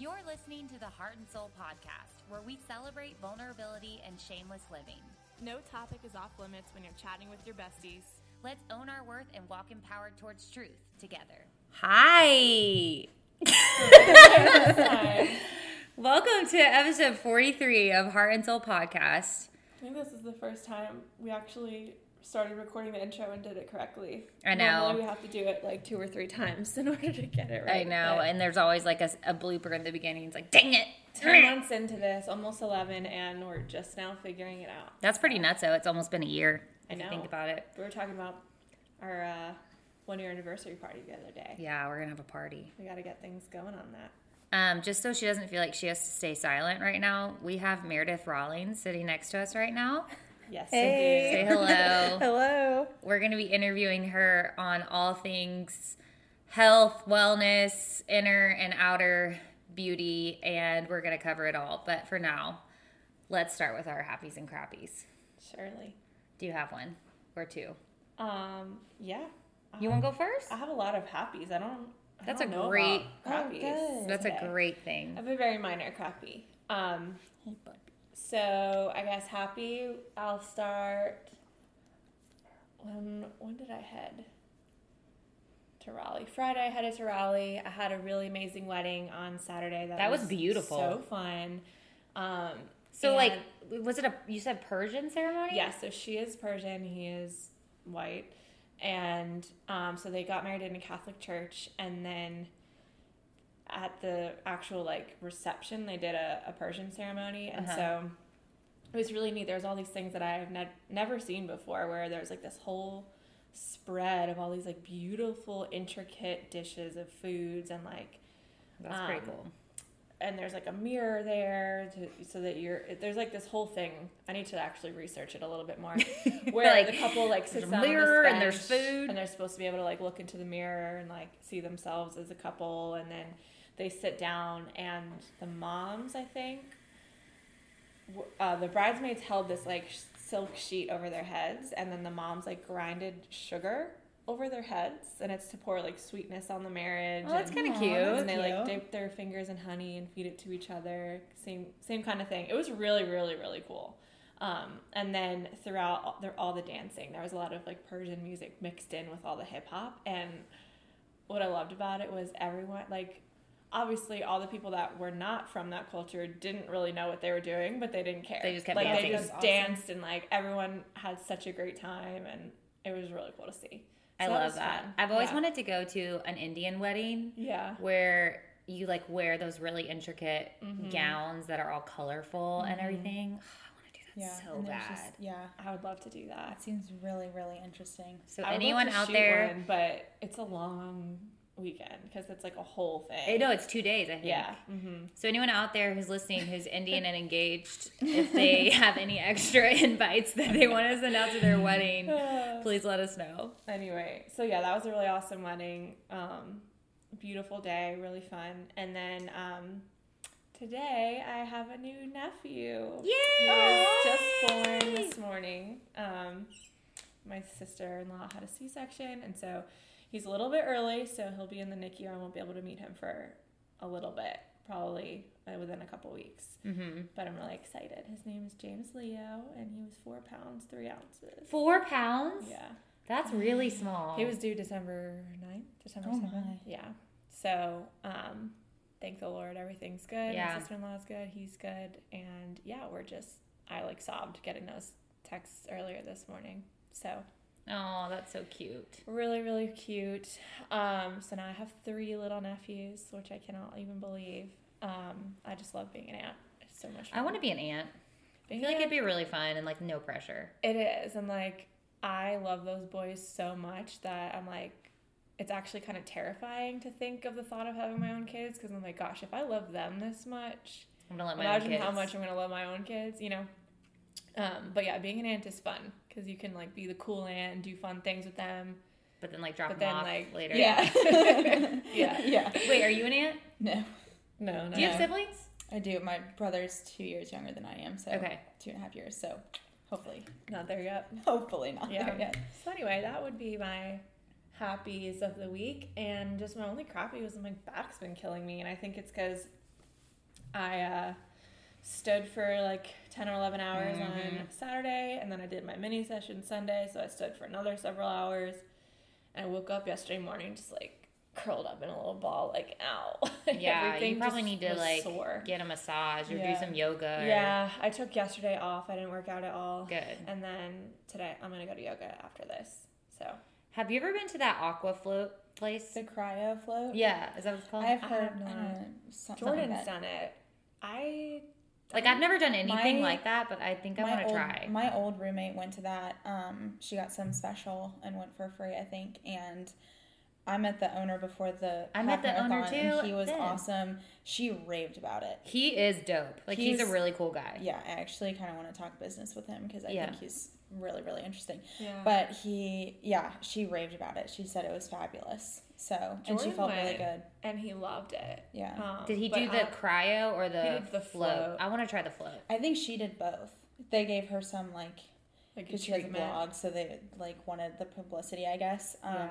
You're listening to the Heart and Soul podcast, where we celebrate vulnerability and shameless living. No topic is off limits when you're chatting with your besties. Let's own our worth and walk empowered towards truth together. Hi. Welcome to episode 43 of Heart and Soul Podcast. I think this is the first time we actually started recording the intro and did it correctly. I know. Normally we have to do it like two or three times in order to get it right. I know, but and there's always like a, a blooper in the beginning. It's like, dang it. ten months into this, almost eleven, and we're just now figuring it out. That's pretty nuts, though. It's almost been a year. I if you know. think about it. We were talking about our uh, one year anniversary party the other day. Yeah, we're going to have a party. We got to get things going on that. Um, just so she doesn't feel like she has to stay silent right now, we have Meredith Rawlings sitting next to us right now. Yes, Say indeed. hello. Hello. We're going to be interviewing her on all things health, wellness, inner and outer beauty, and we're going to cover it all. But for now, let's start with our happies and crappies. Surely. Do you have one or two? Um. Yeah. You want to go first? I have a lot of happies. I don't. I That's a don't know great- about Oh, good. That's today. a great thing. I have a very minor crappy. Um. Hey, bud. So I guess happy. I'll start. When when did I head? To Raleigh. Friday I headed to Raleigh. I had a really amazing wedding on Saturday. That, That was beautiful. So fun. Um, So, like, and- was it a, you said Persian ceremony? Yeah, so she is Persian, he is white. And um, so they got married in a Catholic church, and then at the actual like reception, they did a, a Persian ceremony, and Uh-huh. so it was really neat. There was all these things that I've ne- never seen before, where there was like this whole spread of all these like beautiful, intricate dishes of foods, and like That's pretty Um, cool. and there's like a mirror there to, so that you're there's like this whole thing i need to actually research it a little bit more where Like, the couple like sits down on this mirror and there's food. and they're supposed to be able to like look into the mirror and like see themselves as a couple and then they sit down and the moms i think uh, the bridesmaids held this like silk sheet over their heads and then the moms like grinded sugar over their heads and it's to pour like sweetness on the marriage Oh, that's kind of cute. and they like dip their fingers in honey and feed it to each other. Same same kind of thing. It was really really really cool. Um, and then throughout all, all the dancing, there was a lot of like Persian music mixed in with all the hip hop. And what I loved about it was everyone like obviously all the people that were not from that culture didn't really know what they were doing, but they didn't care. They just kept like dancing. they just awesome. danced and like everyone had such a great time and it was really cool to see. I So love that. fun. I've always Yeah. wanted to go to an Indian wedding Yeah. where you like wear those really intricate Mhm. gowns that are all colorful and Mhm. everything. I want to do that Yeah. so bad. Just, yeah. I would love to do that. It seems really, really interesting. so I would love anyone to out shoot there, one, but it's a long weekend because it's like a whole thing. I know it's two days. I think. Yeah. Mm-hmm. So anyone out there who's listening who's Indian and engaged, if they have any extra invites that they want to send out to their wedding, please let us know. anyway, so yeah, that was a really awesome wedding. Um, beautiful day, really fun. And then um, today I have a new nephew. He was just born this morning. Um, my sister-in-law had a C-section, and so he's a little bit early, so he'll be in the NICU. I won't be able to meet him for a little bit, probably uh, within a couple weeks. Mm-hmm. But I'm really excited. His name is James Leo, and he was four pounds three ounces. Four pounds. Yeah, That's really small. he was due December 9th, December Oh 7th. my. Yeah. So, um, thank the Lord, everything's good. Yeah. My sister-in-law's good. He's good, and yeah, we're just. I like sobbed getting those texts earlier this morning. So Oh, that's so cute. really, really cute. Um, so now I have three little nephews, which I cannot even believe. Um, I just love being an aunt. It's so much. Fun. I want to be an aunt. I Being feel like an it'd be really fun and like no pressure. It is, and like I love those boys so much that I'm like, it's actually kind of terrifying to think of the thought of having my own kids because I'm like, gosh, if I love them this much, I'm gonna let my imagine how much I'm gonna love my own kids, you know. Um, but yeah, being an aunt is fun because you can like be the cool aunt and do fun things with them. but then like drop But them then off like later. yeah, yeah. yeah. Wait, are you an aunt? No, No, no. Do you have No. siblings? I do. My brother's two years younger than I am, so Okay. two and a half years. So hopefully, Not there yet. hopefully not Yeah. there yet. So anyway, that would be my happies of the week, and just my only crappy was my back's been killing me, and I think it's because I uh, stood for like 10 or 11 hours Mm-hmm. on Saturday, and then I did my mini session Sunday, so I stood for another several hours. And I woke up yesterday morning just like curled up in a little ball, like, ow. Yeah, everything you probably need to like sore. get a massage or Yeah. do some yoga. or- Yeah, I took yesterday off. I didn't work out at all. Good. And then today I'm gonna go to yoga after this. So Have you ever been to that aqua float place? The cryo float. Yeah, is that what it's called? I've I heard have not. uh, Jordan's like done it. I like I've never done anything My- like that, but I think I my want to try. My old roommate went to that. Um, she got some special and went for free, I think. And I met the owner before the I met the owner marathon, and too he was then. awesome. She raved about it. he is dope. Like he's, a really cool guy. Yeah, I actually kind of want to talk business with him because I Yeah. think he's really, really interesting. yeah. But he, yeah, she raved about it. She said it was fabulous. So, and she Jordan felt really good. and he loved it. Yeah. Um, Did he do the I- cryo or the, the float? float. I want to try the float. I think she did both. They gave her some like like a because she has a blog, so they like wanted the publicity, I guess. Um, Yeah.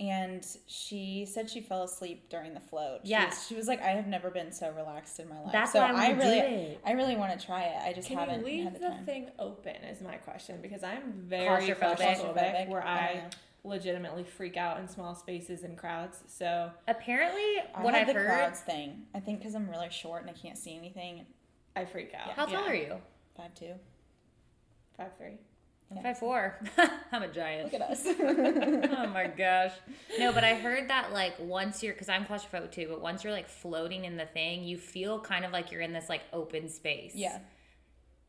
And she said she fell asleep during the float. She Yeah. was, she was like, I have never been so relaxed in my life. That's so why I I wanna really, do it. I really want to try it. I just Can haven't you leave had the, the, time. thing open? Is my question because I'm very Claustrophobic. claustrophobic, Claustrophobic. where I I don't know. Legitimately freak out in small spaces and crowds. So Apparently, I what have I've the heard. crowds thing. I think because I'm really short and I can't see anything. I freak out. How tall Yeah. are you? Five two. Five three. Yeah. five four. I'm a giant. Look at us. oh my gosh. No, but I heard that like once you're, because I'm claustrophobic too, but once you're like floating in the thing, you feel kind of like you're in this like open space. yeah.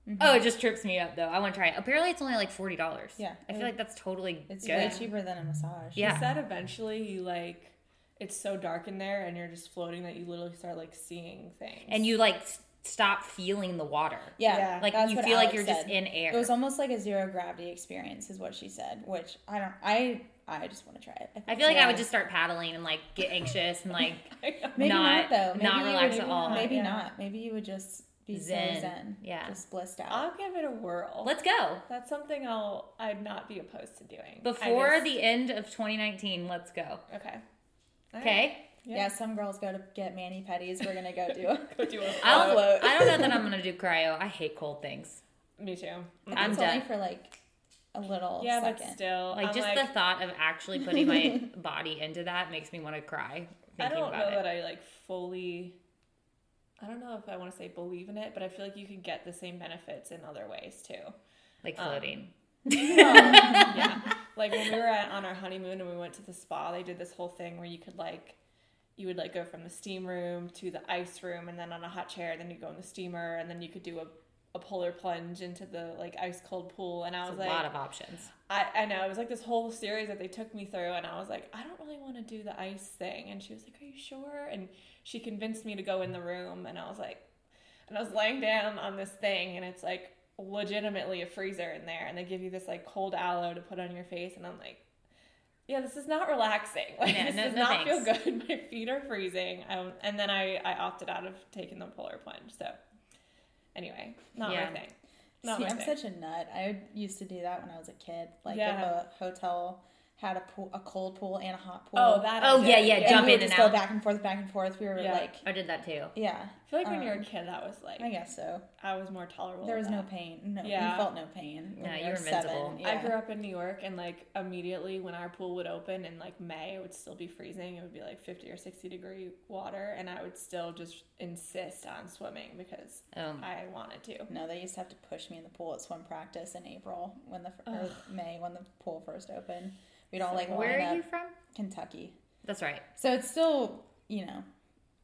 Oh, it mm-hmm. just trips me up though. I want to try it. Apparently, it's only like forty dollars. Yeah. I feel like that's totally It's good. way cheaper than a massage. Yeah. He said eventually you like it's so dark in there and you're just floating that you literally start like seeing things. and you like stop feeling the water. Yeah. Yeah. Like you what feel like you're just in air. It was almost like a zero gravity experience, is what she said. Which I don't. I I just want to try it. think I feel like I would just start paddling and like get anxious and like Maybe not- not, though. Maybe not relax would, at all. Maybe Yeah. not. Maybe you would just be Zen. so zen. Yeah. Just blissed out. I'll give it a whirl. let's go. That's something I'll I'd not be opposed to doing. Before just- the end of 2019, let's go. Okay. All right. Okay? yeah. some girls go to get mani pedis. We're gonna go do it. Go do a I'll, float. I don't know that I'm going to do cryo. I hate cold things. Me too. I'm it's done. only for like a little Yeah, second. but still, Like I'm just like, the thought of actually putting my body into that makes me want to cry. I don't about know it. that I like fully. I don't know if I want to say believe in it, but I feel like you could get the same benefits in other ways too. like um, floating. yeah. Like when we were at, on our honeymoon and we went to the spa, they did this whole thing where you could like, you would like go from the steam room to the ice room and then on a hot chair, then you go in the steamer and then you could do a, a polar plunge into the like ice cold pool. And I It's was a like, a lot of options. I, I know it was like this whole series that they took me through and I was like, I don't really want to do the ice thing. And she was like, Are you sure? And she convinced me to go in the room and I was like, and I was laying down on this thing and it's like legitimately a freezer in there and they give you this like cold aloe to put on your face and I'm like yeah, this is not relaxing. Like Yeah, this no- does no not feel good. My feet are freezing. Um, and then I, I opted out of taking the polar plunge. So anyway, not Yeah. my thing. Not See, I'm thing. such a nut. I used to do that when I was a kid. Like Yeah. if a hotel had a pool, a cold pool and a hot pool. oh, that. Oh, did. yeah, yeah, and jump we in would and just out. go back and forth, back and forth. We were Yeah. like, I did that too. yeah. I feel like when you're a Um, kid, that was like I guess so. I was more tolerable. There was of no pain. No, Yeah. you felt no pain. when Yeah, you you were were invincible. seven. I grew up in New York, and like immediately when our pool would open in like May, it would still be freezing. It would be like fifty or sixty degree water, and I would still just insist on swimming because Um, I wanted to. No, they used to have to push me in the pool at swim practice in April when the or May when the pool first opened. We'd all like where line are up you from? Kentucky. That's right. So it's still you know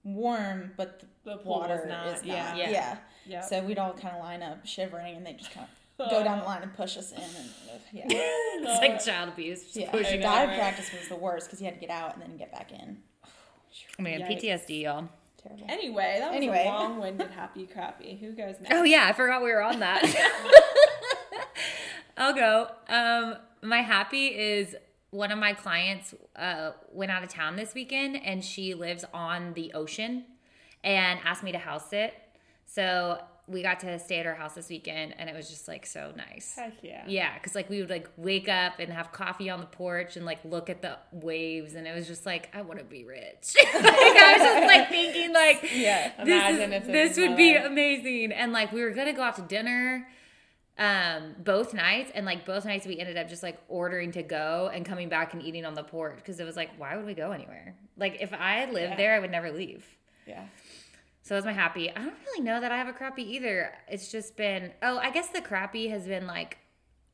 warm, but the The water was not. is not. yeah, Yeah. yeah. yeah. So we'd all kind of line up shivering, and they just kind of go down the line and push us in. And yeah, It's like child abuse. Just yeah. pushing Dive right? practice was the worst because you had to get out and then get back in. I mean, Yikes. PTSD, y'all. Terrible. Anyway, that was Anyway. a long-winded happy crappy. Who goes next? Oh yeah, I forgot we were on that. I'll go. Um, my happy is one of my clients uh, went out of town this weekend, and she lives on the ocean, and asked me to house sit. So we got to stay at her house this weekend, and it was just like so nice. Heck yeah. Yeah, because like we would like wake up and have coffee on the porch and like look at the waves, and it was just like I want to be rich. like I was just like thinking like Yeah. this, is- if this would be life. amazing. And like, we were gonna go out to dinner, um, both nights, and like both nights we ended up just like ordering to go and coming back and eating on the porch because it was like, why would we go anywhere? Like, if I lived Yeah. there, I would never leave. Yeah. So that's my happy. I don't really know that I have a crappy either. It's just been oh, I guess the crappy has been like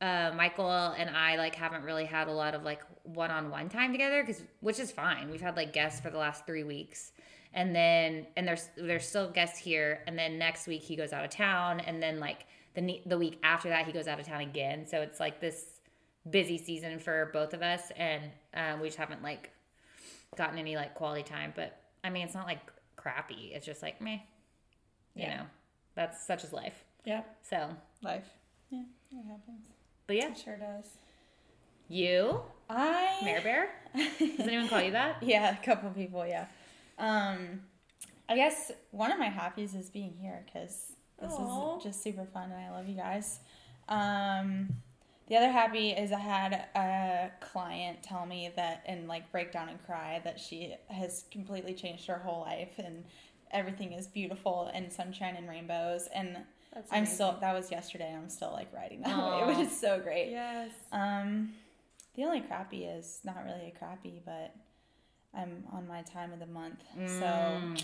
uh, Michael and I like haven't really had a lot of like one on one time together because which is fine. We've had like guests for the last three weeks, and then and there's there's still guests here, and then next week he goes out of town, and then like the the week after that he goes out of town again. So it's like this busy season for both of us, and um, we just haven't like gotten any like quality time. But I mean, it's not like crappy. It's just like meh. You Yeah. know, that's such as life. Yeah. So, Life. Yeah, it happens. but yeah, It sure does. you, I Mare Bear. Does anyone call you that? Yeah, a couple people, yeah. Um, I guess one of my happies is being here because this Aw. is just super fun and I love you guys. Um, the other happy is I had a client tell me that and like break down and cry that she has completely changed her whole life and everything is beautiful and sunshine and rainbows and That's I'm still that was yesterday I'm still like riding that wave, which is so great. Yes. Um, the only crappy is not really a crappy, but I'm on my time of the month, so Mm.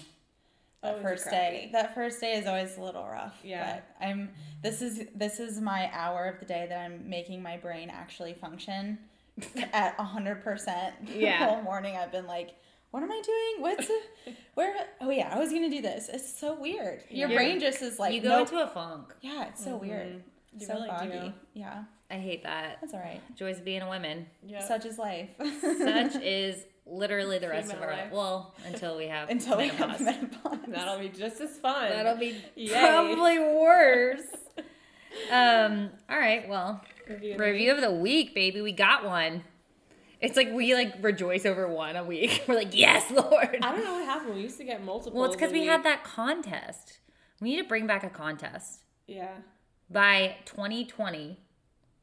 That Always a first day, that first day is always a little rough. Yeah. but I'm. This is this is my hour of the day that I'm making my brain actually function at hundred percent. Yeah. the whole morning I've been like. What am I doing? What's the, where? Oh yeah, I was gonna do this. It's so weird. Your Yeah. brain just is like, you go nope. into a funk. yeah, it's so weird. Mhm. You so really foggy. do. Yeah, I hate that. that's all right. Joys of being a woman. Yeah. Such is life. Such is literally the rest of our life. Well, until we have Until we have menopause. That'll be just as fun. That'll be Yay. probably worse. um. All right. Well, Review. review of the week, baby. We got one. It's like we like rejoice over one a week. We're like, yes, Lord. I don't know what happened. We used to get multiple. Well, it's because we had that contest. We need to bring back a contest Yeah. by 2020.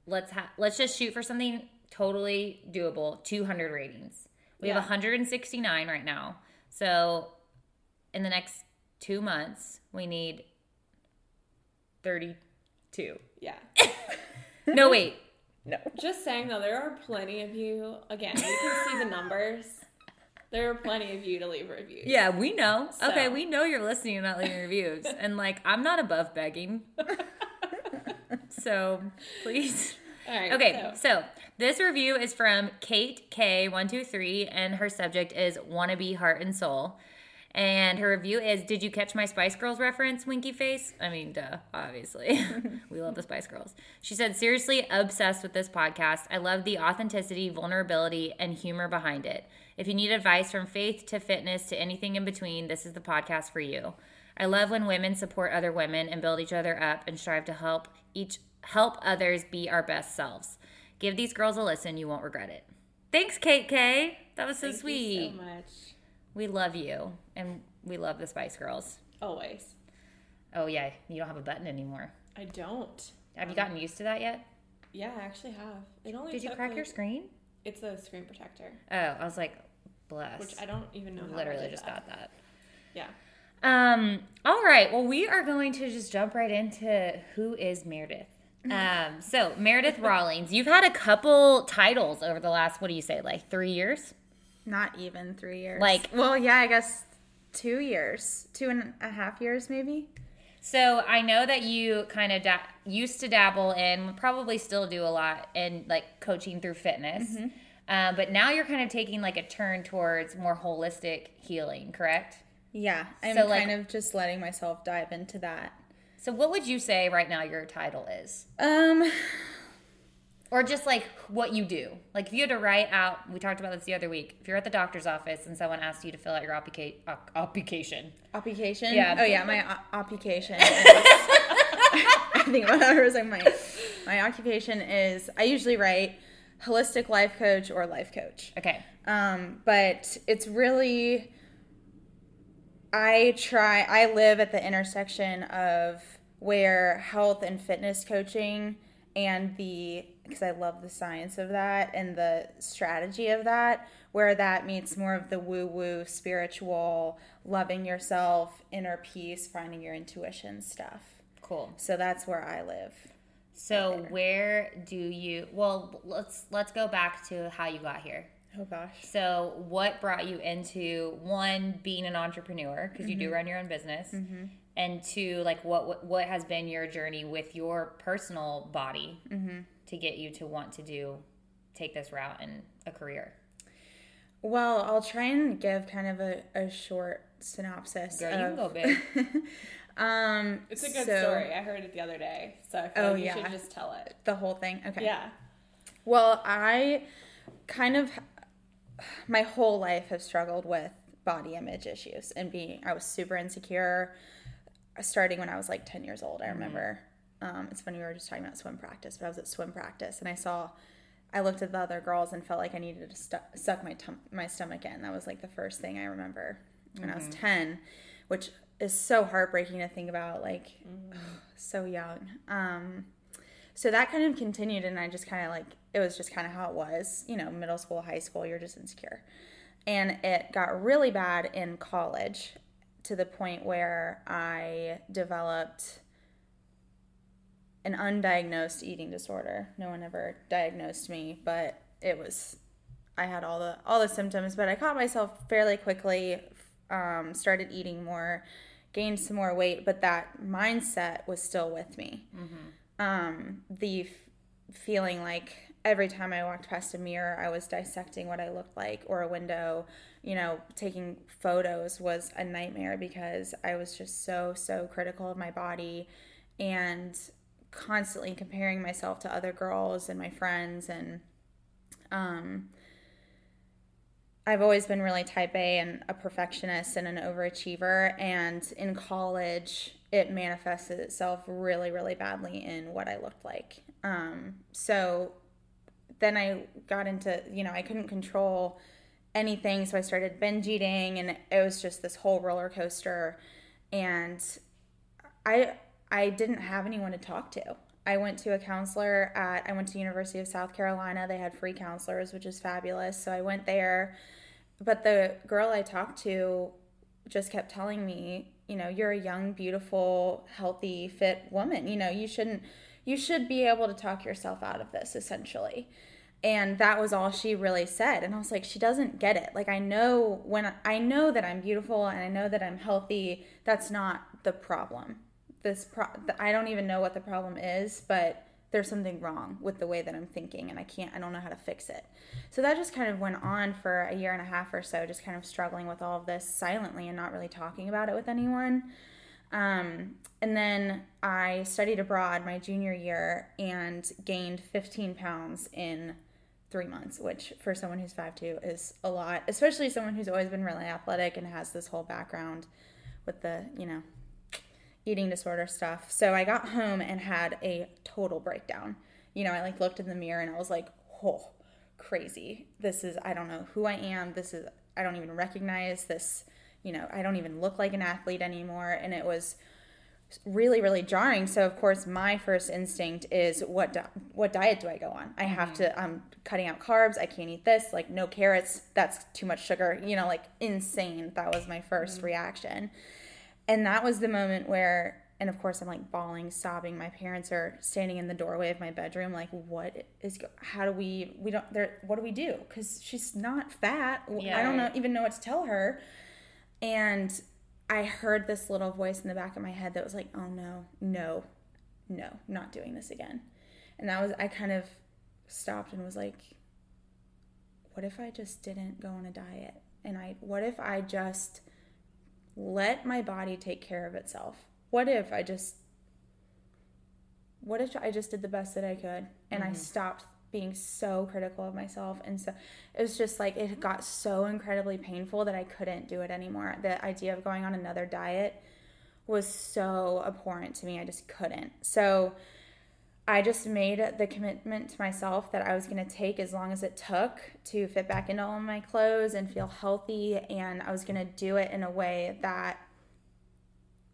Let's ha- let's just shoot for something totally doable. 200 ratings. We Yeah. have 169 right now. So in the next two months, we need 32. Yeah. No, wait. No. Just saying though, there are plenty of you. Again, you can see the numbers. There are plenty of you to leave reviews. Yeah, we know. So. Okay, we know you're listening and not leaving reviews. And like, I'm not above begging. so please. All right. Okay, So, so this review is from Kate K123, and her subject is Wannabe Heart and Soul. And her review is Did you catch my Spice Girls reference, Winky Face? I mean, duh, obviously. we love the Spice Girls. She said, Seriously obsessed with this podcast. I love the authenticity, vulnerability, and humor behind it. If you need advice from faith to fitness to anything in between, this is the podcast for you. I love when women support other women and build each other up and strive to help each help others be our best selves. Give these girls a listen, you won't regret it. Thanks, Kate K. That was so thank sweet. you so much. We love you, and we love the Spice Girls. Always. Oh yeah, you don't have a button anymore. I don't. Have you gotten used to that yet? Yeah, I actually have. It only Did you crack like- your screen? It's a screen protector, Oh, I was like, bless. which I don't even know. How I literally just that. got that. Yeah. Um. All right. Well, we are going to just jump right into who is Meredith. Um. So Meredith Rawlings, you've had a couple titles over the last what do you say, like three years? Not even three years. Like- well, yeah, I guess two years, two and a half years, maybe. So I know that you kind of da- used to dabble in, probably still do a lot in like coaching through fitness, uh, but now you're kind of taking like a turn towards more holistic healing, correct? Yeah, I'm So, like- kind of just letting myself dive into that. So what would you say right now your title is, Um, or just like what you do? Like if you had to write out, we talked about this the other week. If you're at the doctor's office and someone asked you to fill out your applica- op- application, occupation. Yeah. Oh yeah, my o-. Is, I think about I was like my my occupation is I usually write holistic life coach or life coach. okay, Um, but it's really I try I live at the intersection of where health and fitness coaching and the because I love the science of that and the strategy of that where that meets more of the woo woo spiritual, loving yourself, inner peace, finding your intuition stuff. Cool. So that's where I live. So where do you? Well, let's let's go back to how you got here. Oh gosh. So what brought you into one being an entrepreneur because you do mm-hmm. run your own business, mm-hmm. and two like what what- what has been your journey with your personal body mm-hmm. to get you to want to do take this route in a career. Well, I'll try and give kind of a, a short synopsis. Girl, you can go big. um, It's a good so- story. I heard it the other day, so I feel Oh, like you yeah. should just tell it. The whole thing. Okay. Yeah. Well, I kind of my whole life have struggled with body image issues and being I was super insecure starting when I was like 10 years old. I remember um, it's funny we were just talking about swim practice, but I was at swim practice and I saw I looked at the other girls and felt like I needed to stu- suck my tum- my stomach in. That was like the first thing I remember when I was 10, which is so heartbreaking to think about like so young. Um so that kind of continued and i just kind of like it was just kind of how it was you know middle school high school you're just insecure. And it got really bad in college to the point where i developed an undiagnosed eating disorder. No one ever diagnosed me but it was i had all the all the symptoms but i caught myself fairly quickly um, started eating more gained some more weight but that mindset was still with me um, the f- feeling like every time I walked past a mirror, I was dissecting what I looked like, or a window, you know, taking photos was a nightmare because I was just so, so critical of my body and constantly comparing myself to other girls and my friends. And um, I've always been really type A and a perfectionist and an overachiever. And in college, it manifested itself really, really badly in what I looked like. Um, so then I got into, you know, I couldn't control anything. So I started binge eating and it was just this whole roller coaster. And I, I didn't have anyone to talk to. I went to a counselor at I went to University of South Carolina. They had free counselors, which is fabulous. So I went there. But the girl I talked to just kept telling me, you know, you're a young, beautiful, healthy, fit woman. You know, you shouldn't you should be able to talk yourself out of this essentially. And that was all she really said. And I was like, she doesn't get it. Like I know when I know that I'm beautiful and I know that I'm healthy, that's not the problem. This pro I don't even know what the problem is, but there's something wrong with the way that I'm thinking and I can't I don't know how to fix it. So that just kind of went on for a year and a half or so just kind of struggling with all of this silently and not really talking about it with anyone. Um, and then I studied abroad my junior year and gained 15 pounds in three months, which for someone who's 5'2 is a lot, especially someone who's always been really athletic and has this whole background with the, you know, eating disorder stuff. So I got home and had a total breakdown. You know, I like looked in the mirror and I was like, oh, crazy. This is, I don't know who I am. This is, I don't even recognize this. You know, I don't even look like an athlete anymore. And it was really, really jarring. So, of course, my first instinct is what, di- what diet do I go on? I have mm-hmm. to, I'm cutting out carbs. I can't eat this, like no carrots. That's too much sugar, you know, like insane. That was my 1st mm-hmm. reaction and that was the moment where and of course i'm like bawling sobbing. My parents are standing in the doorway of my bedroom like what is how do we we don't there what do we do? Because she's not fat. Yeah, i don't know even know what to tell her. And i heard this little voice in the back of my head that was like oh no no no not doing this again. And that was i kind of stopped and was like what if i just didn't go on a diet? And i what if i just let my body take care of itself. What if I just what if I just did the best that I could and I mm-hmm. stopped being so critical of myself and so it was just like it got so incredibly painful that I couldn't do it anymore. The idea of going on another diet was so abhorrent to me. I just couldn't. So I just made the commitment to myself that I was going to take as long as it took to fit back into all my clothes and feel healthy. And I was going to do it in a way that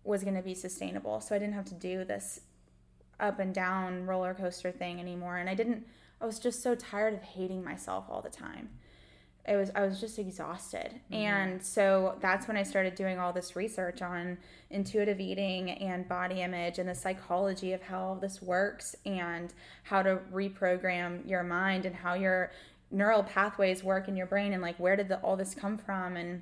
was going to be sustainable. So I didn't have to do this up and down roller coaster thing anymore. And I didn't, I was just so tired of hating myself all the time. It was I was just exhausted. Mm-hmm. And so that's when I started doing all this research on intuitive eating and body image and the psychology of how all this works and how to reprogram your mind and how your neural pathways work in your brain and like where did the, all this come from and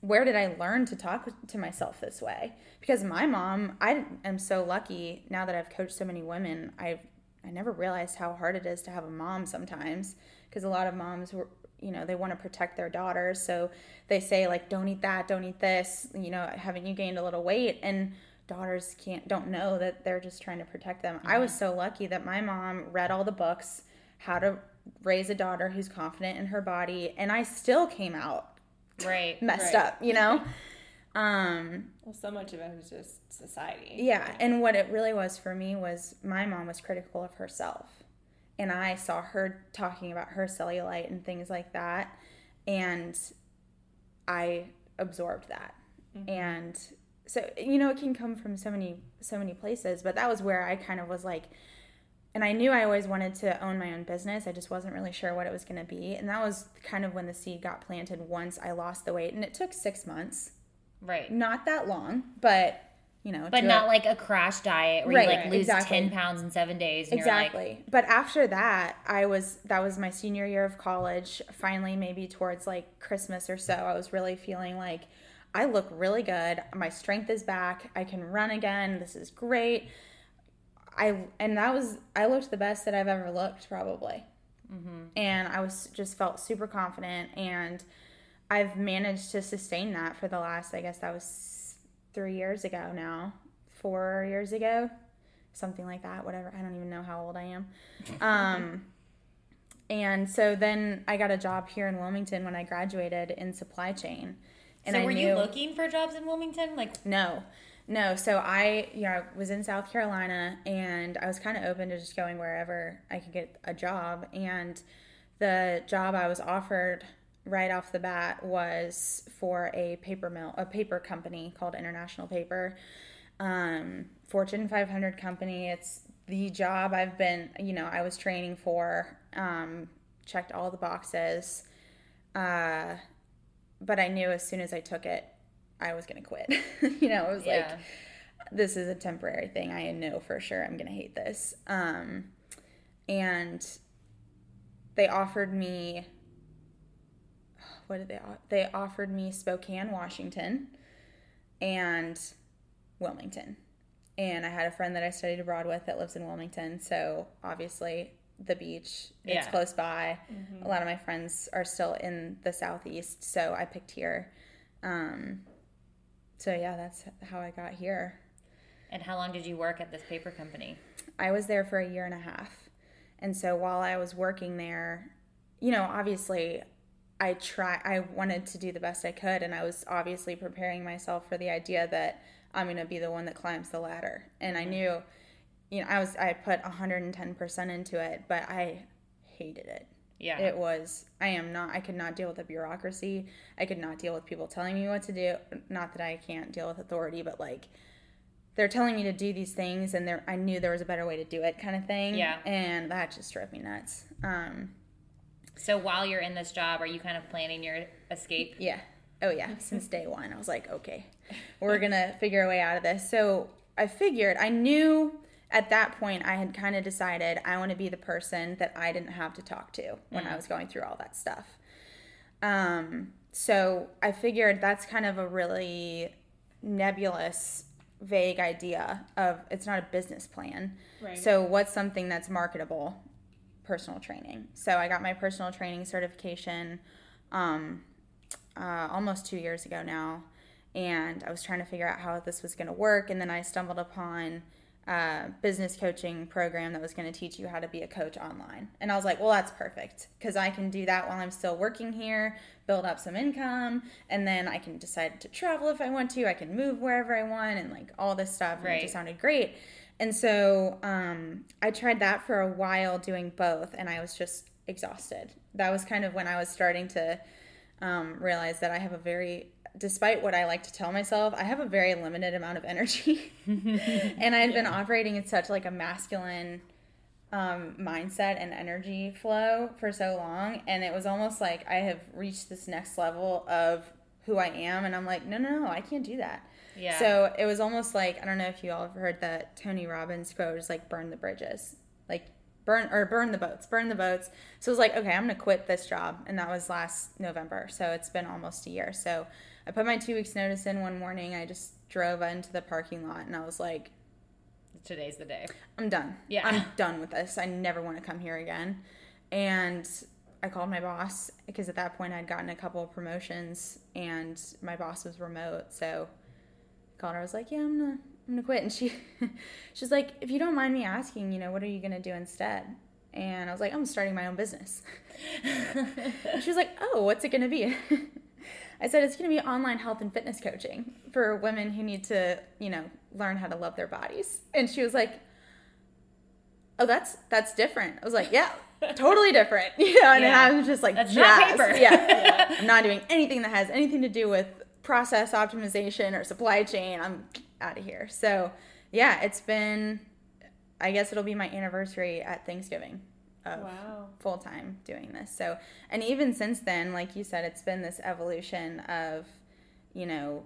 where did I learn to talk to myself this way? Because my mom, I am so lucky now that I've coached so many women. I've I never realized how hard it is to have a mom sometimes because a lot of moms were you know they want to protect their daughters so they say like don't eat that don't eat this you know haven't you gained a little weight and daughters can't don't know that they're just trying to protect them i was so lucky that my mom read all the books how to raise a daughter who's confident in her body and i still came out Right. messed Right. up you know um Well, so much of it was just society. yeah, and what it really was for me was my mom was critical of herself. And I saw her talking about her cellulite and things like that. And I absorbed that. Mm-hmm. And so you know, it can come from so many so many places, but that was where I kind of was like and I knew I always wanted to own my own business. I just wasn't really sure what it was going to be. And that was kind of when the seed got planted once I lost the weight. And it took six months. Right. Not that long, but, you know. But not a- like a crash diet where Right, you like lose exactly. 10 pounds in seven days. And exactly You're like, but after that i was that was my senior year of college finally maybe towards like christmas or so i was really feeling like i look really good my strength is back i can run again this is great i and that was i looked the best that i've ever looked probably mm-hmm. and i was just felt super confident and i've managed to sustain that for the last i guess that was three years ago now four years ago something like that whatever. I don't even know how old i am. Um, and so then i got a job here in wilmington when i graduated in supply chain. And so were knew, you looking for jobs in Wilmington? Like, no. No. So i you know was in south carolina and i was kind of open to just going wherever i could get a job. And the job i was offered right off the bat was for a paper mill a paper company called international paper um, fortune 500 company it's the job i've been you know i was training for um, checked all the boxes uh, but i knew as soon as i took it i was going to quit you know it was like this is a temporary thing. I know for sure I'm going to hate this. Um, and they offered me, what did they, they offered me Spokane, Washington and Wilmington. And I had a friend that I studied abroad with that lives in Wilmington. So obviously the beach, it's Yeah. close by. A lot of my friends are still in the Southeast. So I picked here. Um, so yeah, that's how I got here. And how long did you work at this paper company? I was there for a year and a half. And so while I was working there, you know, obviously I try I wanted to do the best I could and I was obviously preparing myself for the idea that I'm going to be the one that climbs the ladder. And I knew you know, I was I put 110% into it, but I hated it. Yeah. It was I am not I could not deal with the bureaucracy. I could not deal with people telling me what to do. Not that I can't deal with authority, but like they're telling me to do these things and there I knew there was a better way to do it kind of thing. Yeah. And that just drove me nuts. Um so while you're in this job, are you kind of planning your escape? yeah. Oh yeah, since day 1 I was like, okay. We're going to figure a way out of this. So I figured I knew at that point I had kind of decided I want to be the person that I didn't have to talk to when I was going through all that stuff. Um, so I figured that's kind of a really nebulous, vague idea of it's not a business plan. Right. So what's something that's marketable? Personal training. So I got my personal training certification um, uh, almost two years ago now, and I was trying to figure out how this was going to work, and then I stumbled upon a business coaching program that was going to teach you how to be a coach online, and I was like, well, that's perfect because I can do that while I'm still working here, build up some income, and then I can decide to travel if I want to. I can move wherever I want, and like all this stuff. And it Right. just sounded great. And so um, I tried that for a while doing both, and I was just exhausted. That was kind of when I was starting to um, realize that I have a very, despite what I like to tell myself, I have a very limited amount of energy. and I had been operating in such like a masculine um, mindset and energy flow for so long, and it was almost like I have reached this next level of who I am, and I'm like, no, no, no, I can't do that. Yeah. So it was almost like I don't know if you all have heard that Tony Robbins quote is like burn the bridges, like burn or burn the boats, burn the boats. So it was like okay, I'm gonna quit this job, and that was last November. So it's been almost a year. So I put my two weeks notice in one morning. I just drove into the parking lot, and I was like, Today's the day. I'm done. Yeah. I'm done with this. I never want to come here again. And I called my boss because at that point I'd gotten a couple of promotions and my boss was remote. So I was like, "Yeah, I'm gonna, I'm gonna quit." And she, she's like, "If you don't mind me asking, you know, what are you gonna do instead?" And I was like, "I'm starting my own business." she was like, "Oh, what's it gonna be?" I said it's to be online health and fitness coaching for women who need to, you know, learn how to love their bodies. And she was like, "Oh, that's that's different." I was like, "Yeah, totally different." You know, and Yeah. I was just like, That's not paper. Yeah. I'm not doing anything that has anything to do with process optimization or supply chain. I'm out of here. So, yeah, it's been. I guess it'll be my anniversary at Thanksgiving of Wow. full time doing this. So, and even since then, like you said, it's been this evolution of, you know,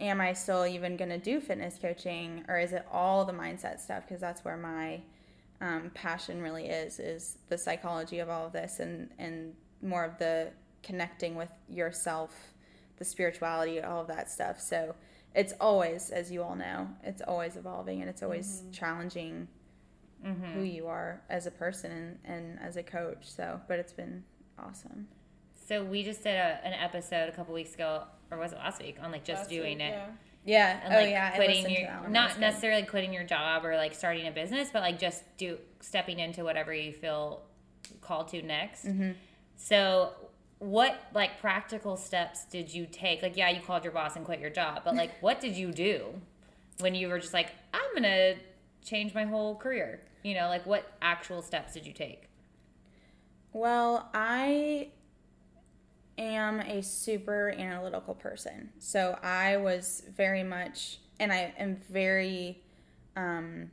am I still even going to do fitness coaching or is it all the mindset stuff? Because that's where my um, passion really is, is the psychology of all of this and, and more of the connecting with yourself, the spirituality, all of that stuff. So it's always, as you all know, it's always evolving and it's always challenging who you are as a person and, and as a coach. So, but it's been awesome. So we just did a, an episode a couple weeks ago, or was it last week, on like just Last doing week, it. yeah. Yeah. and oh like yeah. I quitting to your that one. That was not good. necessarily quitting your job or like starting a business but like just do stepping into whatever you feel called to next Mm-hmm. so what like practical steps did you take like yeah you called your boss and quit your job but like what did you do when you were just like i'm gonna change my whole career you know like what actual steps did you take Well, I am a super analytical person. So I was very much, and I am very um,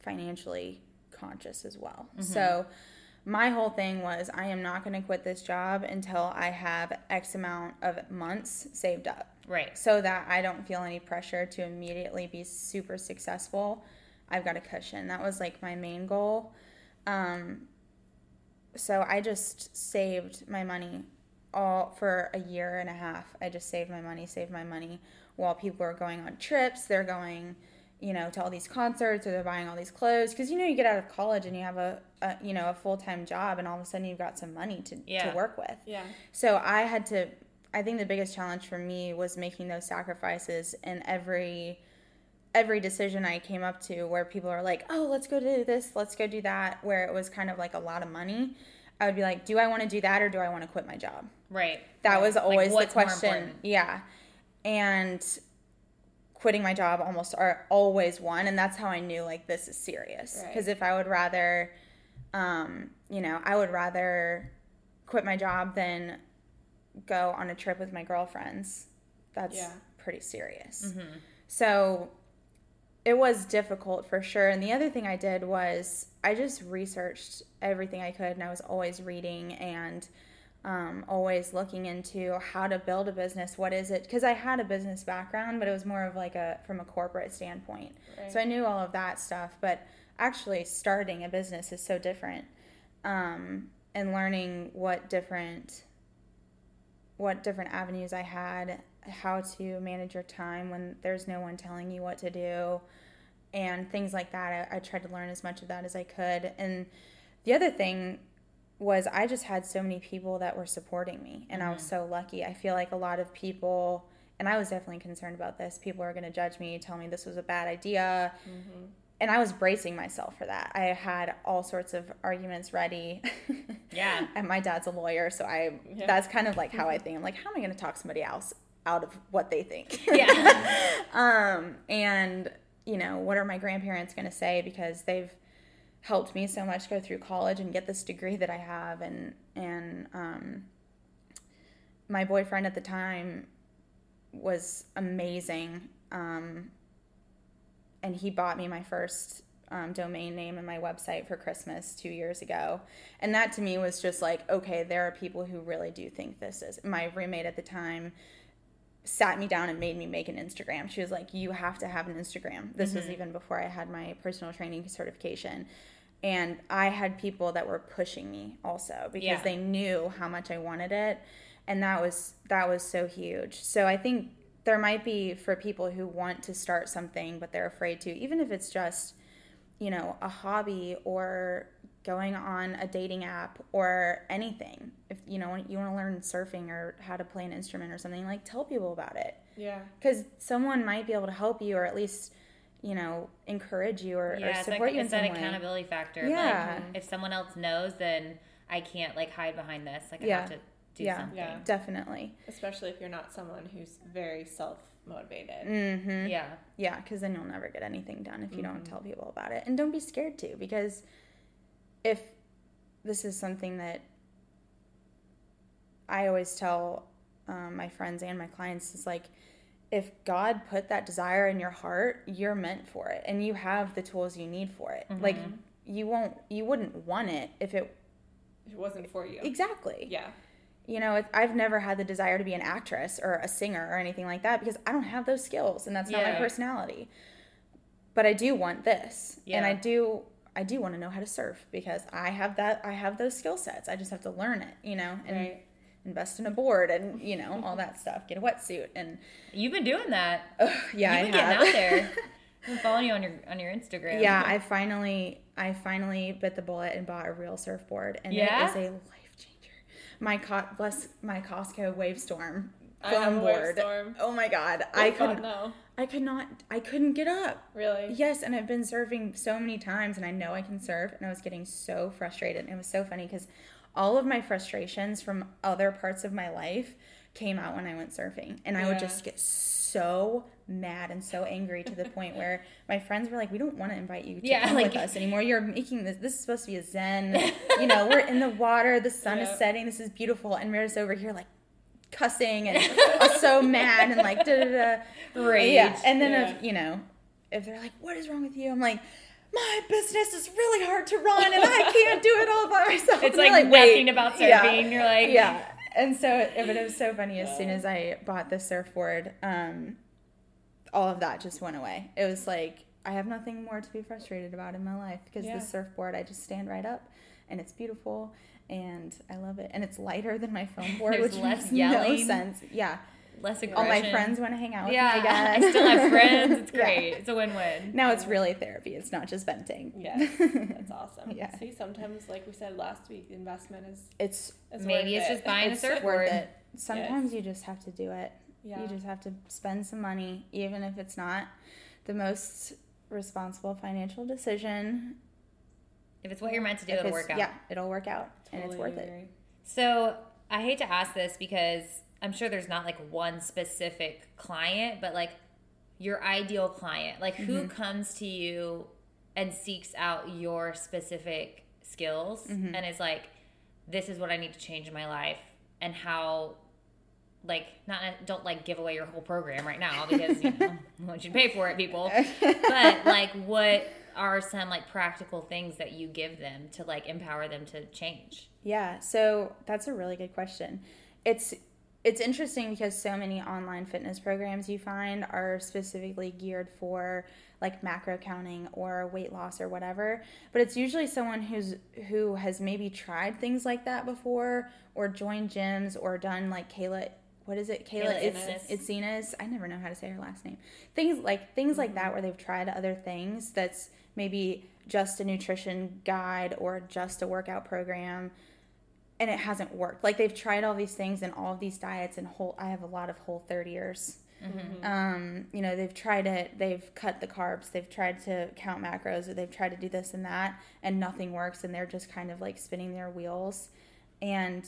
financially conscious as well. So my whole thing was I am not going to quit this job until I have X amount of months saved up right so that I don't feel any pressure to immediately be super successful. I've got a cushion. That was like my main goal. Um, so I just saved my money all for a year and a half. I just saved my money, saved my money while people are going on trips. They're going, you know, to all these concerts or they're buying all these clothes because you know you get out of college and you have a, a you know a full time job and all of a sudden you've got some money to Yeah. to work with. Yeah. So I had to. I think the biggest challenge for me was making those sacrifices in every every decision I came up to where people are like, "Oh, let's go do this, let's go do that," where it was kind of like a lot of money. I would be like, "Do I want to do that or do I want to quit my job?" right That was Like, always the what's more question. Yeah. And quitting my job almost are always one and that's how I knew like this is serious. Right. Because if I would rather um, you know, I would rather quit my job than go on a trip with my girlfriends. That's Yeah. pretty serious. So it was difficult for sure. And the other thing I did was I just researched everything I could, and I was always reading and um, always looking into how to build a business. What is it? Because I had a business background, but it was more of like a from a corporate standpoint. Right. So I knew all of that stuff, but actually starting a business is so different. Um, and learning what different what different avenues I had, how to manage your time when there's no one telling you what to do, and things like that. I, I tried to learn as much of that as I could. And the other thing was I just had so many people that were supporting me, and I was mm-hmm. so lucky. I feel like a lot of people, and I was definitely concerned about this. People are going to judge me, tell me this was a bad idea. Mm-hmm. And I was bracing myself for that. I had all sorts of arguments ready. Yeah. and my dad's a lawyer, so I Yeah. that's kind of like how I mm-hmm. think. I'm like, how am I going to talk somebody else out of what they think? yeah um, and you know, what are my grandparents going to say because they've helped me so much go through college and get this degree that I have, and and um, my boyfriend at the time was amazing, um, and he bought me my first um, domain name and my website for Christmas two years ago. And that to me was just like, okay, there are people who really do think this is. My roommate at the time sat me down and made me make an Instagram. She was like, you have to have an Instagram. This was mm-hmm. even before I had my personal training certification. And I had people that were pushing me also because Yeah. they knew how much I wanted it. And that was that was so huge. So I think there might be for people who want to start something but they're afraid to, even if it's just you know, a hobby or going on a dating app or anything. If you know you want to learn surfing or how to play an instrument or something, like tell people about it Yeah. because someone might be able to help you or at least you know encourage you or, or Yeah, it's, support like, you in it's some that way. accountability factor. Yeah. Like, if someone else knows, then I can't like hide behind this. Like I Yeah. have to do Yeah. something. Yeah. Definitely. Especially if you're not someone who's very self motivated. Mm-hmm. Yeah. Yeah, because then you'll never get anything done if you don't Mm-hmm. tell people about it. And don't be scared to, because if this is something that I always tell um, my friends and my clients, is like, if God put that desire in your heart, you're meant for it, and you have the tools you need for it. Like, Mm-hmm. you won't, you wouldn't want it if it it wasn't for you. exactly. Yeah. You know, I've never had the desire to be an actress or a singer or anything like that because I don't have those skills and that's not my personality. But I do want this. And I do I do want to know how to surf because I have that I have those skill sets. I just have to learn it, you know, and Right. invest in a board and, you know, all that stuff. Get a wetsuit and You've been doing that. Oh, yeah, You've been getting out there. I've been following you on your on your Instagram. yeah, I finally I finally bit the bullet and bought a real surfboard and Yeah? it is a life changer. My co- bless my Costco Wavestorm I have foam board. Wavestorm. Oh my god, I I couldn't No. I could not I couldn't get up. Really? Yes, and I've been surfing so many times and I know I can surf and I was getting so frustrated. And it was so funny cuz all of my frustrations from other parts of my life came out when I went surfing. And I would just get so mad and so angry to the point where my friends were like, "We don't want to invite you to Yeah, come like- with us anymore. You're making this. This is supposed to be a zen. You know, we're in the water. The sun Yeah. is setting. This is beautiful, and we're just over here like cussing and so mad and like da da da. Rage. Yeah, and then Yeah. if you know, if they're like, "What is wrong with you?" I'm like. My business is really hard to run, and I can't do it all by myself. It's they're like, nothing about surfing. Yeah. You're like, yeah and so it, but it was so funny as soon as i bought the surfboard um all of that just went away it was like i have nothing more to be frustrated about in my life because Yeah. the surfboard i just stand right up and it's beautiful and i love it and it's lighter than my foam board There's which less makes yelling. no sense yeah less aggressive. all my friends want to hang out with Yeah, me again I still have friends. It's Yeah. great. It's a win-win. now it's really therapy it's not just venting Yeah, That's awesome. Yeah. See, sometimes, like we said last week, the investment is, it's is Maybe worth it's it. just buying a it's surfboard. worth it sometimes you just have to do it Yeah. You just have to spend some money, even if it's not the most responsible financial decision. If it's what you're meant to do, If it'll work out. Yeah, it'll work out, and it's Totally worth it. So I hate to ask this because I'm sure there's not like one specific client, but like your ideal client, like who mm-hmm. comes to you and seeks out your specific skills mm-hmm. and is like, this is what I need to change in my life, and how. Like not don't like give away your whole program right now because you know I want you to pay for it, people. But like, what are some like practical things that you give them to like empower them to change? Yeah, so that's a really good question. It's it's interesting because so many online fitness programs you find are specifically geared for like macro counting or weight loss or whatever but it's usually someone who's who has maybe tried things like that before or joined gyms or done like Kayla what is it Kayla, Kayla it's Itsines. Zenas. I never know how to say her last name. Things like things like that mm-hmm. where they've tried other things that's maybe just a nutrition guide or just a workout program and it hasn't worked. Like they've tried all these things and all of these diets and whole. I have a lot of whole 30ers. Um, you know, they've tried it. They've cut the carbs. They've tried to count macros. Or they've tried to do this and that, and nothing works. And they're just kind of like spinning their wheels. And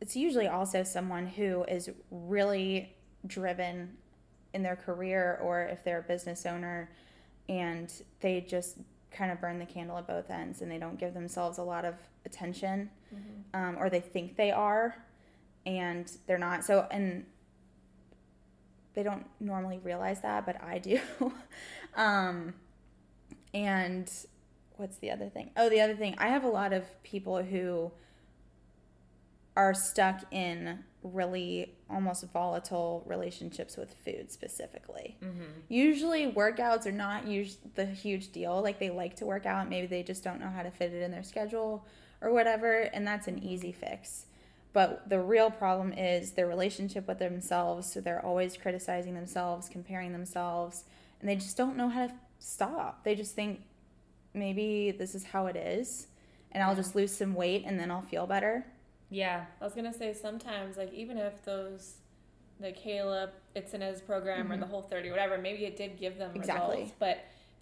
it's usually also someone who is really driven in their career, or if they're a business owner, and they just kind of burn the candle at both ends and they don't give themselves a lot of attention um, or they think they are and they're not. So and they don't normally realize that but i do. Um, and what's the other thing? Oh, the other thing, I have a lot of people who are stuck in really almost volatile relationships with food specifically. Mm-hmm. Usually, workouts are not us- the huge deal. Like, they like to work out, maybe they just don't know how to fit it in their schedule or whatever, and that's an easy fix. But the real problem is their relationship with themselves. So they're always criticizing themselves, comparing themselves, and they just don't know how to stop. They just think maybe this is how it is, and I'll just lose some weight and then I'll feel better. Yeah. I was gonna say sometimes, like even if those, the Caleb, it's in his program or the whole thirty, whatever, maybe it did give them Mm-hmm. Exactly. results, but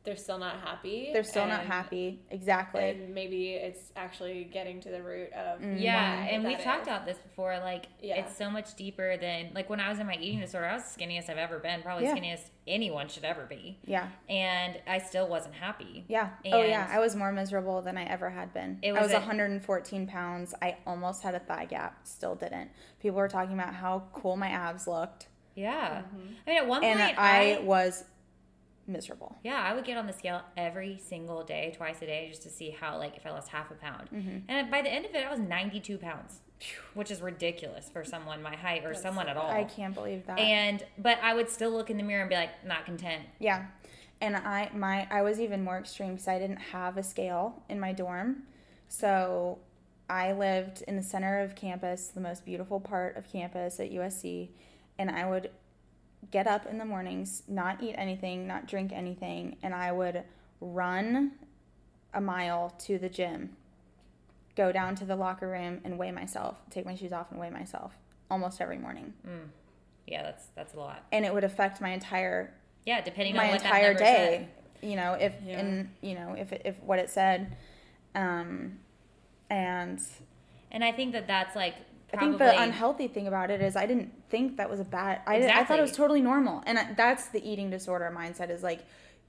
they're still not happy. They're still not happy. Exactly. And maybe it's actually getting to the root of mm. Yeah, why and we've that talked about this before. Like, Yeah. it's so much deeper than like when I was in my eating disorder. I was the skinniest I've ever been, probably Yeah. skinniest anyone should ever be, yeah. and I still wasn't happy. Yeah. oh yeah. I was more miserable than I ever had been. It I was was a- 114 pounds. I almost had a thigh gap. Still didn't. People were talking about how cool my abs looked, Yeah, mm-hmm. I mean, at one and point, I, I was miserable. Yeah, I would get on the scale every single day, twice a day, just to see how like if I lost half a pound. Mm-hmm. And by the end of it, I was ninety two pounds, which is ridiculous for someone my height or someone at all. I can't believe that. And but I would still look in the mirror and be like, not content. Yeah. And I my I was even more extreme because I didn't have a scale in my dorm. So I lived in the center of campus, the most beautiful part of campus at USC, and I would get up in the mornings, not eat anything, not drink anything, and I would run a mile to the gym, go down to the locker room and weigh myself, take my shoes off and weigh myself almost every morning. Yeah, that's that's a lot. And it would affect my entire Yeah, depending my on what entire that day. said. You know, if Yeah. and you know if if what it said, um, and And I think that that's like I think the unhealthy thing about it is I didn't think that was a bad. I, I thought it was totally normal, and that's the eating disorder mindset. Is like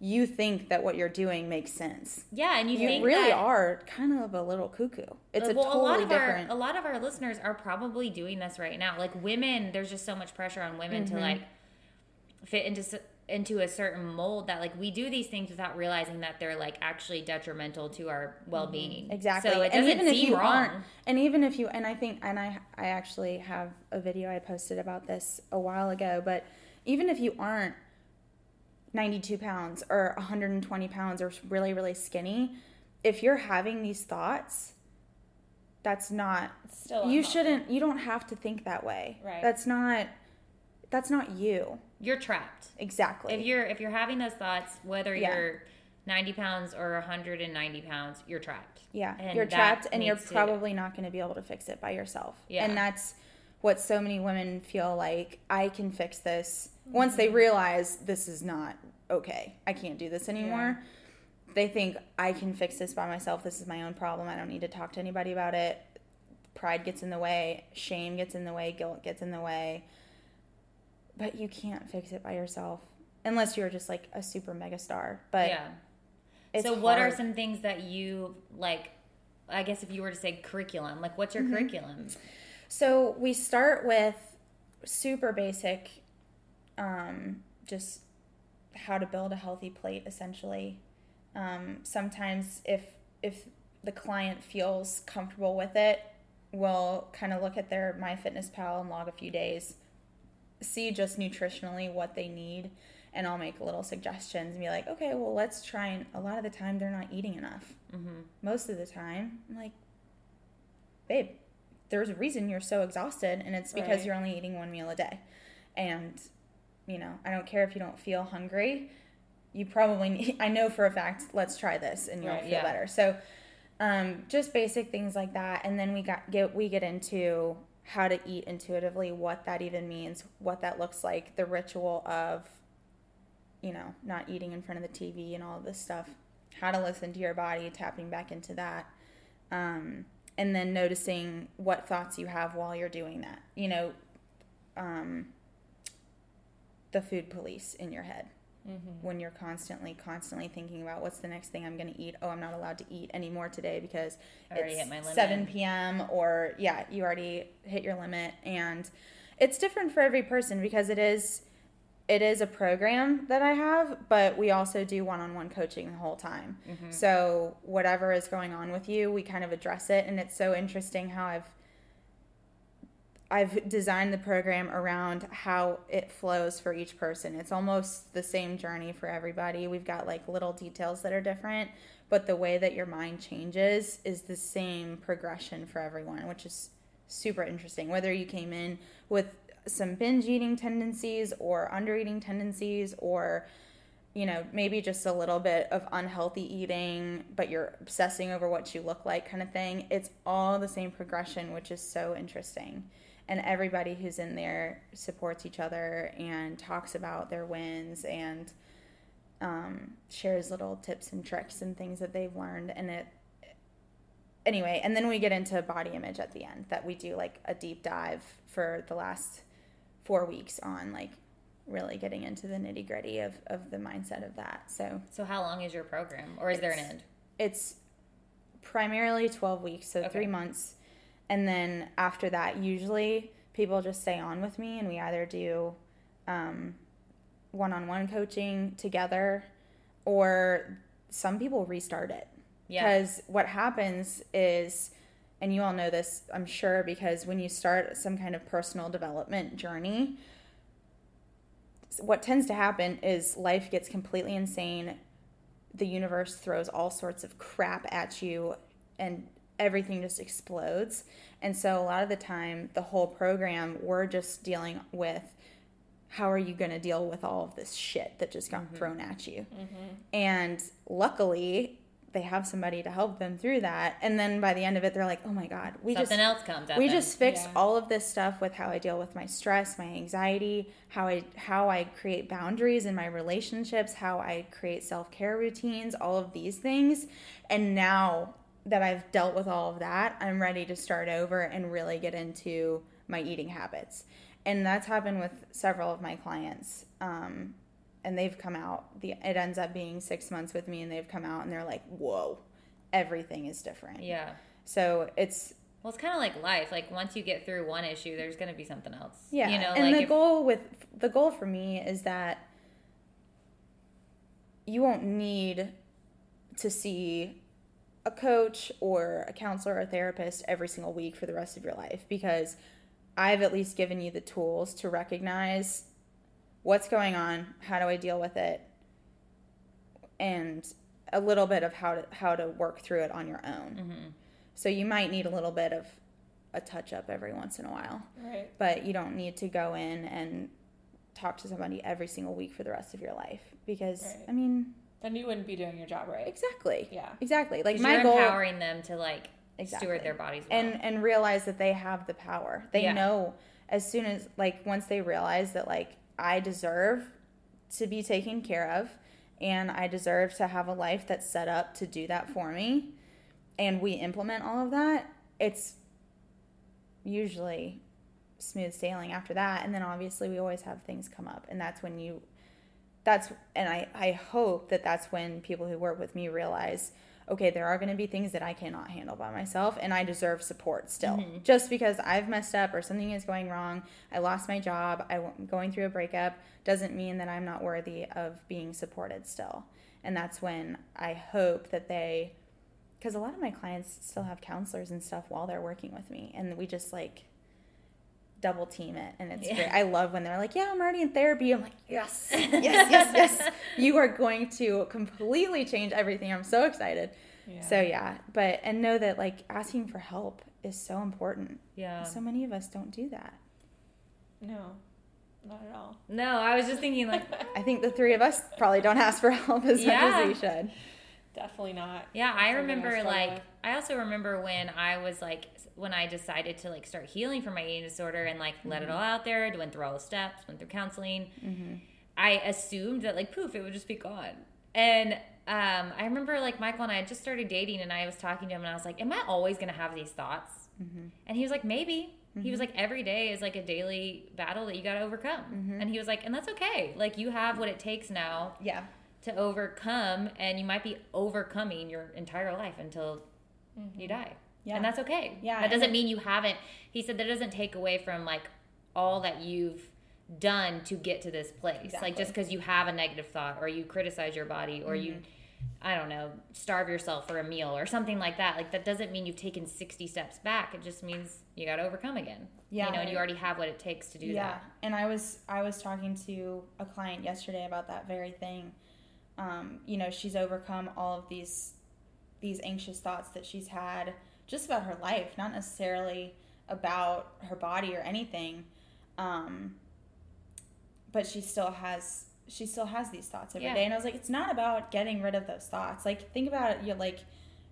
you think that what you're doing makes sense. yeah, and you, You really are kind of a little cuckoo. It's a well, totally a lot of different. our a lot of our listeners are probably doing this right now. Like women, there's just so much pressure on women Mm-hmm. to like fit into into a certain mold that like we do these things without realizing that they're like actually detrimental to our well-being. Mm-hmm. Exactly. So it doesn't even if seem you wrong. aren't, and even if you, and I think, and I, I actually have a video I posted about this a while ago, but even if you aren't 92 pounds or 120 pounds or really, really skinny, if you're having these thoughts, that's not, Still you unhealthy. shouldn't, you don't have to think that way. Right. That's not, that's not you. You're trapped. Exactly. If you're if you're having those thoughts, whether Yeah. you're 90 pounds or 190 pounds, you're trapped. Yeah, And you're trapped, and you're needs to- probably not going to be able to fix it by yourself. Yeah. and that's what so many women feel like. I can fix this once Mm-hmm. they realize this is not okay. I can't do this anymore. They think I can fix this by myself. This is my own problem. I don't need to talk to anybody about it. Pride gets in the way. Shame gets in the way. Guilt gets in the way. But you can't fix it by yourself unless you're just like a super mega star. But yeah. so what are some things that you like I guess if you were to say curriculum, like what's your Mm-hmm. curriculum? So we start with super basic, um, just how to build a healthy plate. Essentially, um, sometimes if if the client feels comfortable with it, we'll kind of look at their MyFitnessPal and log a few days, see just nutritionally what they need, and I'll make little suggestions and be like, okay, well let's try and. A lot of the time they're not eating enough. Mm-hmm. Most of the time, I'm like, babe, there's a reason you're so exhausted, and it's because Right. you're only eating one meal a day. And, you know, I don't care if you don't feel hungry. You probably need, I know for a fact, let's try this and you'll Right, feel yeah. better. So, um, just basic things like that. And then we got, get, we get into how to eat intuitively, what that even means, what that looks like, the ritual of, you know, not eating in front of the TV and all this stuff, how to listen to your body, tapping back into that. Um, and then noticing what thoughts you have while you're doing that. You know, um, the food police in your head Mm-hmm. when you're constantly, constantly thinking about what's the next thing I'm going to eat. Oh, I'm not allowed to eat anymore today because it's hit my limit. 7 p.m. or yeah, you already hit your limit. And it's different for every person because it is it is a program that I have, but we also do one on one coaching the whole time. Mm-hmm. So, whatever is going on with you, we kind of address it. And it's so interesting how I've I've designed the program around how it flows for each person. It's almost the same journey for everybody. We've got like little details that are different, but the way that your mind changes is the same progression for everyone, which is super interesting. Whether you came in with some binge eating tendencies or under eating tendencies or you know, maybe just a little bit of unhealthy eating, but you're obsessing over what you look like kind of thing. It's all the same progression, which is so interesting. And everybody who's in there supports each other and talks about their wins and um, shares little tips and tricks and things that they've learned. And it, anyway, and then we get into body image at the end that we do like a deep dive for the last four weeks on like really getting into the nitty gritty of, of the mindset of that. So So how long is your program, or is there an end? it's primarily 12 weeks, so Okay. three months. And then after that, usually people just stay on with me and we either do one on one coaching together or some people restart it. Yeah. Because what happens is, and you all know this, I'm sure, because when you start some kind of personal development journey, what tends to happen is life gets completely insane. The universe throws all sorts of crap at you, and everything just explodes. And so, a lot of the time, the whole program, we're just dealing with how are you going to deal with all of this shit that just got mm-hmm. thrown at you. Mm-hmm. And luckily, they have somebody to help them through that. And then by the end of it, they're like, oh my God, we Something just else comes we then. just fixed Yeah. all of this stuff with how I deal with my stress, my anxiety, how I how I create boundaries in my relationships, how I create self-care routines, all of these things. And now that I've dealt with all of that, I'm ready to start over and really get into my eating habits. And that's happened with several of my clients. Um, and they've come out. The it ends up being six months with me, and they've come out and they're like, "Whoa, everything is different." Yeah. So it's Well, it's kind of like life. Like once you get through one issue, there's going to be something else. Yeah, You know, and like the if- goal with the goal for me is that you won't need to see a coach or a counselor or a therapist every single week for the rest of your life because I've at least given you the tools to recognize what's going on, how do I deal with it, and a little bit of how to how to work through it on your own. Mm-hmm. So you might need a little bit of a touch up every once in a while Right. but you don't need to go in and talk to somebody every single week for the rest of your life because Right. I mean Then you wouldn't be doing your job right. exactly Yeah. exactly Like my you're goal empowering them to like Exactly. steward their bodies well. and and realize that they have the power they Yeah. know as soon as like once they realize that like I deserve to be taken care of and I deserve to have a life that's set up to do that for me and we implement all of that it's usually smooth sailing after that and then obviously we always have things come up and that's when you that's and I, I hope that that's when people who work with me realize okay there are going to be things that i cannot handle by myself and i deserve support still. Mm-hmm. Just because i've messed up or something is going wrong i lost my job i'm going through a breakup doesn't mean that i'm not worthy of being supported still. And that's when i hope that they because a lot of my clients still have counselors and stuff while they're working with me and we just like double team it and it's Yeah. great i love when they're like yeah i'm already in therapy i'm like yes yes yes yes you are going to completely change everything i'm so excited Yeah. so yeah but and know that like asking for help is so important yeah. so many of us don't do that no, not at all. no, I was just thinking like, i think the three of us probably don't ask for help as Yeah. much as we should Definitely not. yeah, I Something I remember like. I also remember when I was like when I decided to like start healing from my eating disorder and like let Mm-hmm. it all out there, went through all the steps, went through counseling. I assumed that like poof, it would just be gone. And um, I remember like Michael and I had just started dating, and I was talking to him, and I was like, "Am I always gonna have these thoughts?" And he was like, "Maybe." He was like, "Every day is like a daily battle that you got to overcome." And he was like, "And that's okay. Like you have what it takes now yeah to overcome, and you might be overcoming your entire life until you die. Yeah. And that's okay. Yeah, That doesn't mean you haven't. He said that doesn't take away from like all that you've done to get to this place. Exactly. Like just because you have a negative thought or you criticize your body or you, Mm-hmm. I don't know, starve yourself for a meal or something like that. Like that doesn't mean you've taken 60 steps back. It just means you got to overcome again. Yeah. You know, and you already have what it takes to do yeah that. and i was i was talking to a client yesterday about that very thing um, you know she's overcome all of these these anxious thoughts that she's had just about her life not necessarily about her body or anything. Um, but she still has she still has these thoughts every day, Yeah. and i was like it's not about getting rid of those thoughts. Like think about it you're like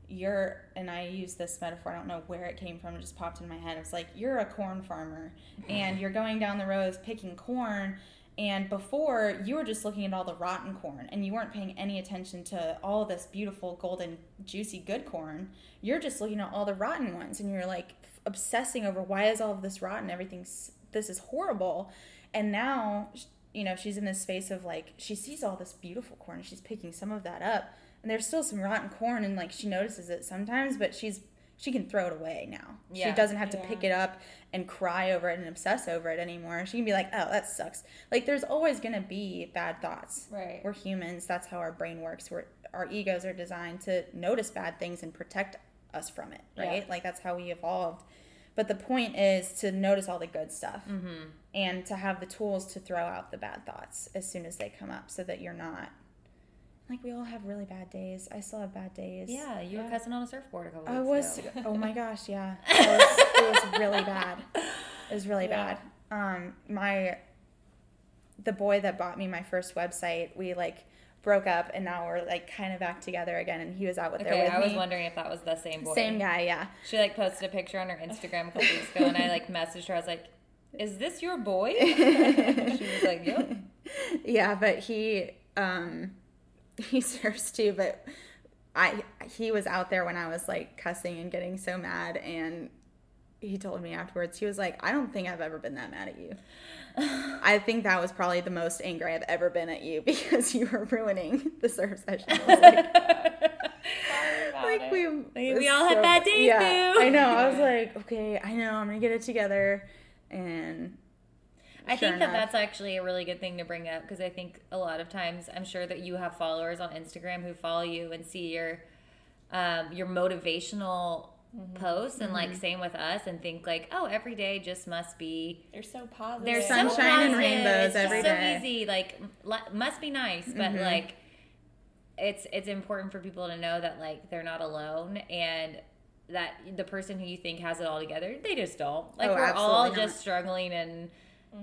you're and i use this metaphor i don't know where it came from it just popped in my head. It's like you're a corn farmer and you're going down the rows picking corn and before you were just looking at all the rotten corn and you weren't paying any attention to all this beautiful golden juicy good corn. You're just looking at all the rotten ones and you're like obsessing over why is all of this rotten everything's this is horrible. And now you know she's in this space of like she sees all this beautiful corn she's picking some of that up. And there's still some rotten corn and like she notices it sometimes but she's she can throw it away now. She doesn't have to Yeah. pick it up and cry over it and obsess over it anymore. She can be like oh that sucks. Like there's always gonna be bad thoughts. Right. we're humans. That's how our brain works. We're our egos are designed to notice bad things and protect us from it right? Yeah. like that's how we evolved. But the point is to notice all the good stuff Mm-hmm. and to have the tools to throw out the bad thoughts as soon as they come up so that you're not like we all have really bad days i still have bad days Yeah, you were Yeah. cussing on a surfboard a couple i was ago. oh my gosh yeah it was, it was really bad it was really Yeah. bad um my the boy that bought me my first website we like broke up and now we're like kind of back together again and he was out with there Okay, with I was me wondering if that was the same boy. same guy yeah She like posted a picture on her Instagram a couple weeks ago, and I like messaged her. I was like, "Is this your boy?" she was like, "Yep." yeah but he um he serves too but i he was out there when i was like cussing and getting so mad and he told me afterwards he was like i don't think i've ever been that mad at you. I think that was probably the most angry i've ever been at you because you were ruining the surf session. I was like, like we, we all have bad days, yeah boo. i know. I was like okay i know i'm gonna get it together and I Sure think that that's actually a really good thing to bring up because I think a lot of times I'm sure that you have followers on Instagram who follow you and see your um, your motivational posts and like same with us and think like oh every day just must be They're so positive. there's Sunshine so and rainbows it's just every so day. easy like li- must be nice but Mhm. like it's it's important for people to know that like they're not alone and that the person who you think has it all together they just don't. Like Oh, we're all absolutely just struggling and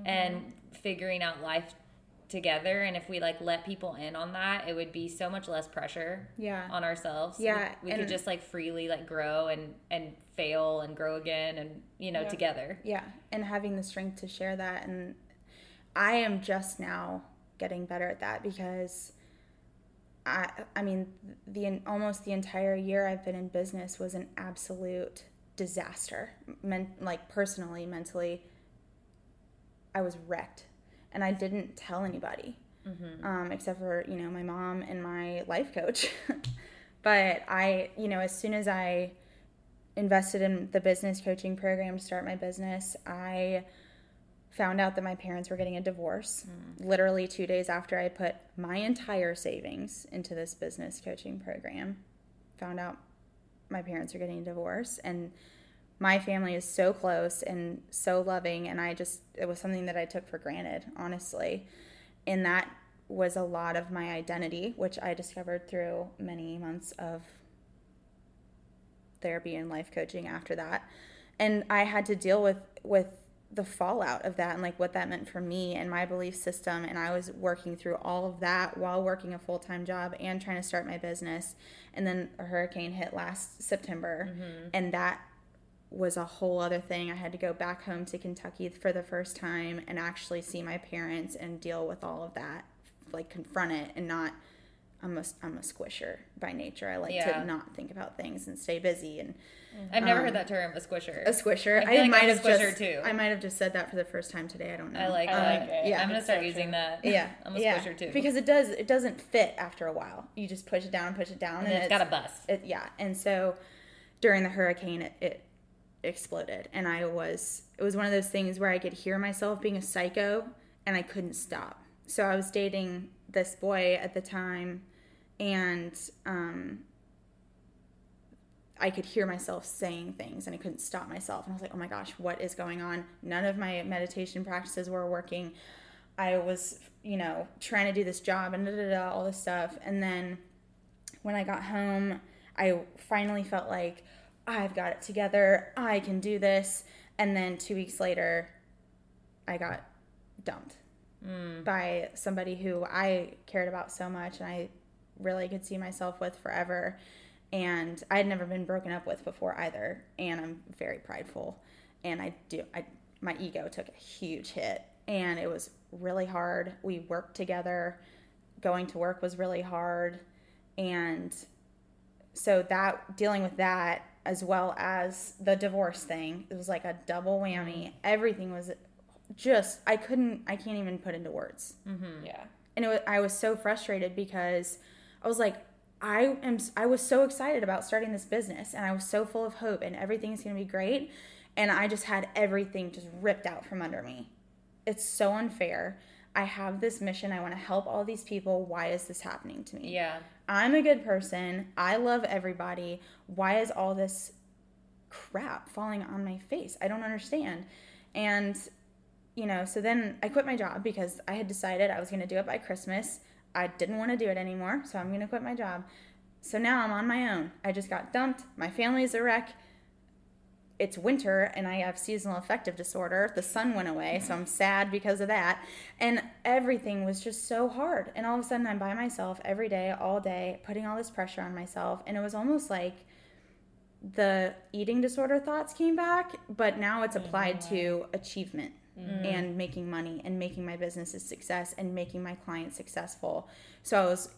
and mm-hmm. figuring out life together and if we like let people in on that it would be so much less pressure yeah on ourselves Yeah, we, we could just like freely like grow and and fail and grow again and you know Yeah. together Yeah, and having the strength to share that. And I am just now getting better at that because I, I mean, the almost the entire year I've been in business was an absolute disaster. Men, like personally, mentally, I was wrecked, and I didn't tell anybody, um, except for you know my mom and my life coach. but I, you know, as soon as I invested in the business coaching program to start my business, I found out that my parents were getting a divorce literally two days after I put my entire savings into this business coaching program. Found out my parents are getting a divorce and my family is so close and so loving and I just it was something that I took for granted, honestly. And that was a lot of my identity, which I discovered through many months of therapy and life coaching after that. And i had to deal with with the fallout of that and like what that meant for me and my belief system. And i was working through all of that while working a full-time job and trying to start my business. And then a hurricane hit last september. Mm-hmm. And that was a whole other thing i had to go back home to kentucky for the first time and actually see my parents and deal with all of that like confront it and not I'm a, I'm a squisher by nature. I like Yeah. to not think about things and stay busy and i've never Um, heard that term a squisher a squisher. I I, like might I'm a have squisher, just too. I might have just said that for the first time today. I don't know. I like I like it. Yeah, I'm gonna start so using true. that. yeah, I'm a yeah. squisher too. because it does it doesn't fit after a while. You just push it down and push it down, and it's got a bust. it, yeah. And so during the hurricane, it, it exploded, and I was it was one of those things where I could hear myself being a psycho and I couldn't stop. So I was dating this boy at the time, and um, I could hear myself saying things and I couldn't stop myself. And I was like, oh my gosh, what is going on? None of my meditation practices were working. I was, you know, trying to do this job and da da da, all this stuff. And then when I got home, I finally felt like I've got it together. I can do this. And then two weeks later, I got dumped mm. by somebody who I cared about so much and I really could see myself with forever and I had never been broken up with before either. And I'm very prideful, and I do. I my ego took a huge hit, and it was really hard. We worked together. Going to work was really hard, and so that dealing with that as well as the divorce thing, it was like a double whammy. Everything was just I couldn't. I can't even put into words. Mm-hmm. Yeah, and it was, I was so frustrated because I was like, I am I was so excited about starting this business and I was so full of hope and everything's going to be great and I just had everything just ripped out from under me. It's so unfair. I have this mission. I want to help all these people. Why is this happening to me? Yeah. I'm a good person. I love everybody. Why is all this crap falling on my face? I don't understand. And you know, so then I quit my job because I had decided I was going to do it by Christmas. I didn't want to do it anymore, so I'm going to quit my job. So now I'm on my own. I just got dumped. My family's a wreck. It's winter and I have seasonal affective disorder. The sun went away, so I'm sad because of that. And everything was just so hard. And all of a sudden, I'm by myself every day, all day, putting all this pressure on myself. And it was almost like the eating disorder thoughts came back, but now it's applied to achievement mm. and making money and making my business a success and making my clients successful. So I was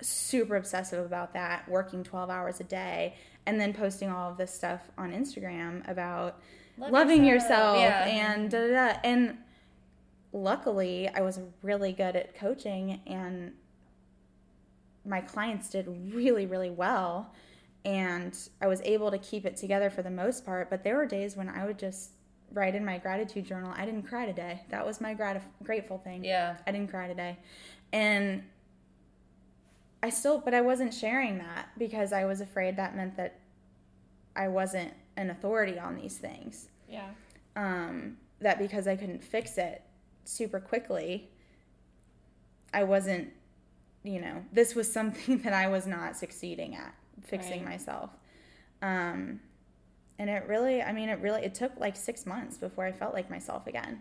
super obsessive about that, working 12 hours a day and then posting all of this stuff on Instagram about Love loving yourself, yourself yeah. and da, da, da. and luckily I was really good at coaching and my clients did really really well and I was able to keep it together for the most part but there were days when I would just write in my gratitude journal, I didn't cry today. That was my grat- grateful thing. Yeah. I didn't cry today. And I still, but I wasn't sharing that because I was afraid that meant that I wasn't an authority on these things. Yeah. Um, that because I couldn't fix it super quickly, I wasn't, you know, this was something that I was not succeeding at fixing right. myself. Um, and it really i mean it really it took like six months before i felt like myself again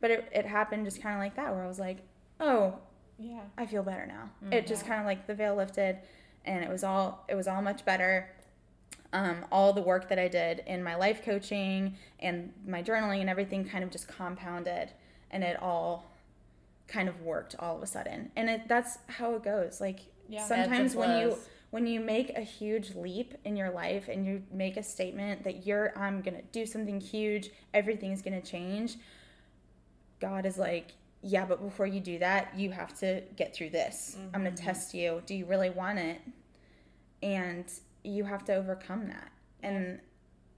but it, it happened just kind of like that where i was like oh yeah. I feel better now. Mm-hmm. it just kind of like the veil lifted and it was all it was all much better. Um, all the work that i did in my life coaching and my journaling and everything kind of just compounded and it all kind of worked all of a sudden. And it, that's how it goes. Like yeah. sometimes when you when you make a huge leap in your life and you make a statement that you're I'm going to do something huge, everything's going to change, God is like, yeah, but before you do that, you have to get through this. Mm-hmm. I'm going to test you. Do you really want it? And you have to overcome that. And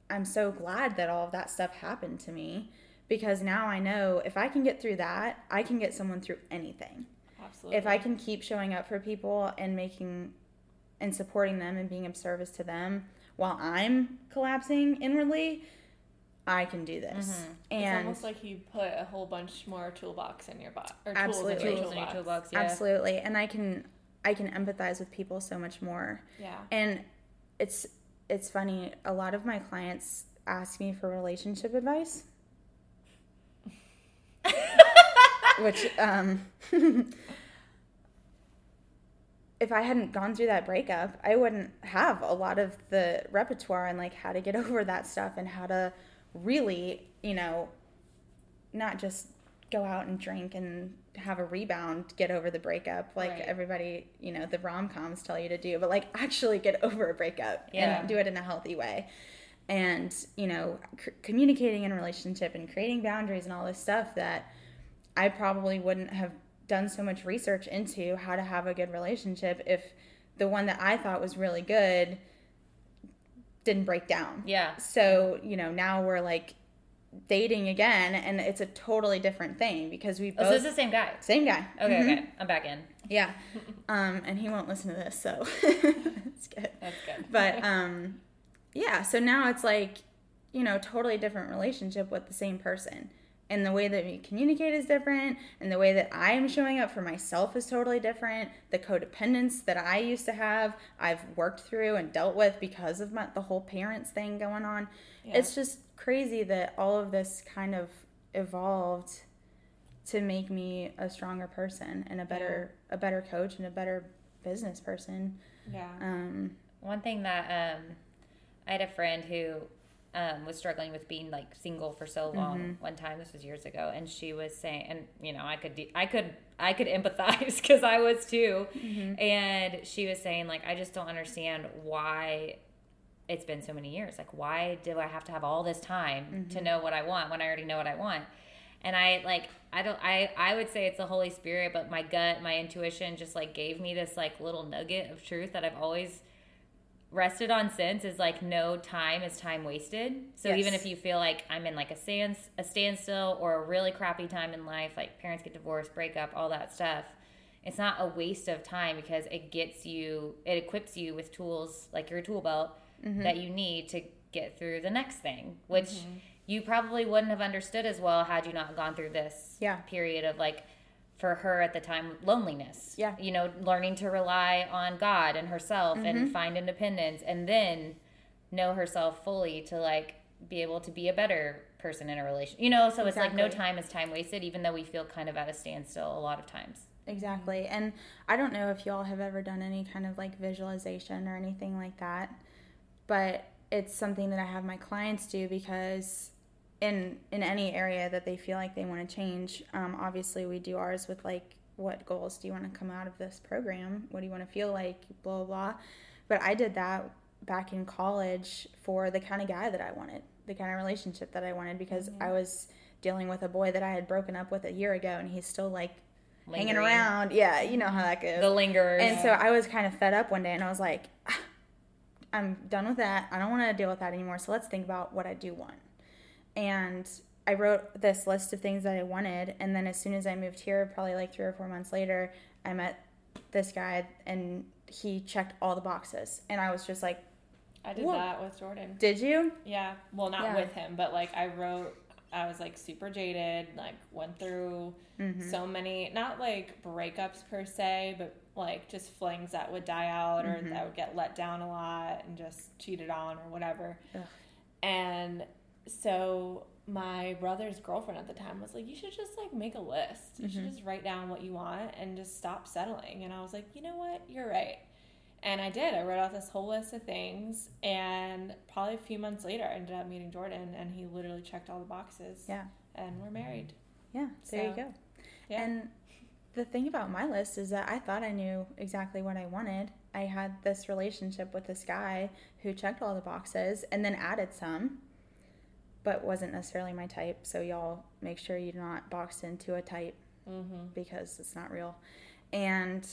I'm so glad that all of that stuff happened to me because now I know if I can get through that, I can get someone through anything. Absolutely. If I can keep showing up for people and making and supporting them and being of service to them while I'm collapsing inwardly, I can do this. Mm-hmm. And it's almost like you put a whole bunch more toolbox in your box or absolutely. tools in your toolbox. toolbox yeah. Absolutely. And I can I can empathize with people so much more. Yeah. And it's it's funny, a lot of my clients ask me for relationship advice. which um if I hadn't gone through that breakup, I wouldn't have a lot of the repertoire and like how to get over that stuff and how to really, you know, not just go out and drink and have a rebound, get over the breakup like right. everybody, you know, the rom coms tell you to do, but like actually get over a breakup yeah. and do it in a healthy way. And, you know, c- communicating in a relationship and creating boundaries and all this stuff that I probably wouldn't have done so much research into how to have a good relationship if the one that I thought was really good didn't break down. Yeah. So, you know, now we're like dating again, and it's a totally different thing because we Oh, both so it's the same guy. same guy. Okay, Mhm. okay. I'm back in. Yeah. Um, and he won't listen to this, so it's good. That's good. But um, yeah, so now it's like, you know, totally different relationship with the same person. And the way that we communicate is different, and the way that I am showing up for myself is totally different. The codependence that I used to have, I've worked through and dealt with because of my, the whole parents thing going on. Yeah. It's just crazy that all of this kind of evolved to make me a stronger person and a better a better coach and a better business person. yeah. Um, One thing that um, I had a friend who um, was struggling with being like single for so long. Mm-hmm. One time, this was years ago, and she was saying, and you know, I could, de- I could, I could empathize because I was too. Mm-hmm. And she was saying, like, I just don't understand why it's been so many years. Like, why do I have to have all this time to mm-hmm. know what I want when I already know what I want? And I like, I don't, I, I would say it's the Holy Spirit, but my gut, my intuition just like gave me this like little nugget of truth that I've always rested on since is like no time is time wasted. So Yes. even if you feel like I'm in like a stand a standstill or a really crappy time in life, like parents get divorced, break up, all that stuff, it's not a waste of time because it gets you it equips you with tools like your tool belt mm-hmm. that you need to get through the next thing, which mm-hmm. you probably wouldn't have understood as well had you not gone through this Yeah. period of like for her at the time loneliness Yeah. you know learning to rely on god and herself Mm-hmm. and find independence and then know herself fully to like be able to be a better person in a relation you know so it's like no time is time wasted even though we feel kind of at a standstill a lot of times Exactly. And I don't know if y'all have ever done any kind of like visualization or anything like that, but it's something that I have my clients do because in in any area that they feel like they want to change, um, obviously we do ours with like what goals do you want to come out of this program? What do you want to feel like? Blah blah blah. But I did that back in college for the kind of guy that I wanted, the kind of relationship that I wanted because I was dealing with a boy that I had broken up with a year ago and he's still like hanging around. Yeah, you know how that goes. the lingerers and so I was kind of fed up one day and I was like, "Ah, I'm done with that. I don't want to deal with that anymore. So let's think about what I do want. And I wrote this list of things that I wanted. And then as soon as I moved here, probably like three or four months later, I met this guy and he checked all the boxes. And I was just like, I did Whoa. that with Jordan. Did you? Yeah. Well, not Yeah. with him, but like I wrote, I was like super jaded, like went through Mm-hmm. so many, not like breakups per se, but like just flings that would die out or Mm-hmm. that would get let down a lot and just cheated on or whatever. Ugh. And so my brother's girlfriend at the time was like, you should just like make a list. You Mm-hmm. should just write down what you want and just stop settling. And I was like, you know what? You're right. And I did. I wrote out this whole list of things. And probably a few months later, I ended up meeting Jordan, and he literally checked all the boxes. Yeah. And we're married. Yeah, there you go. Yeah. And the thing about my list is that I thought I knew exactly what I wanted. I had this relationship with this guy who checked all the boxes and then added some, but wasn't necessarily my type. So, y'all make sure you're not boxed into a type mm-hmm. because it's not real. And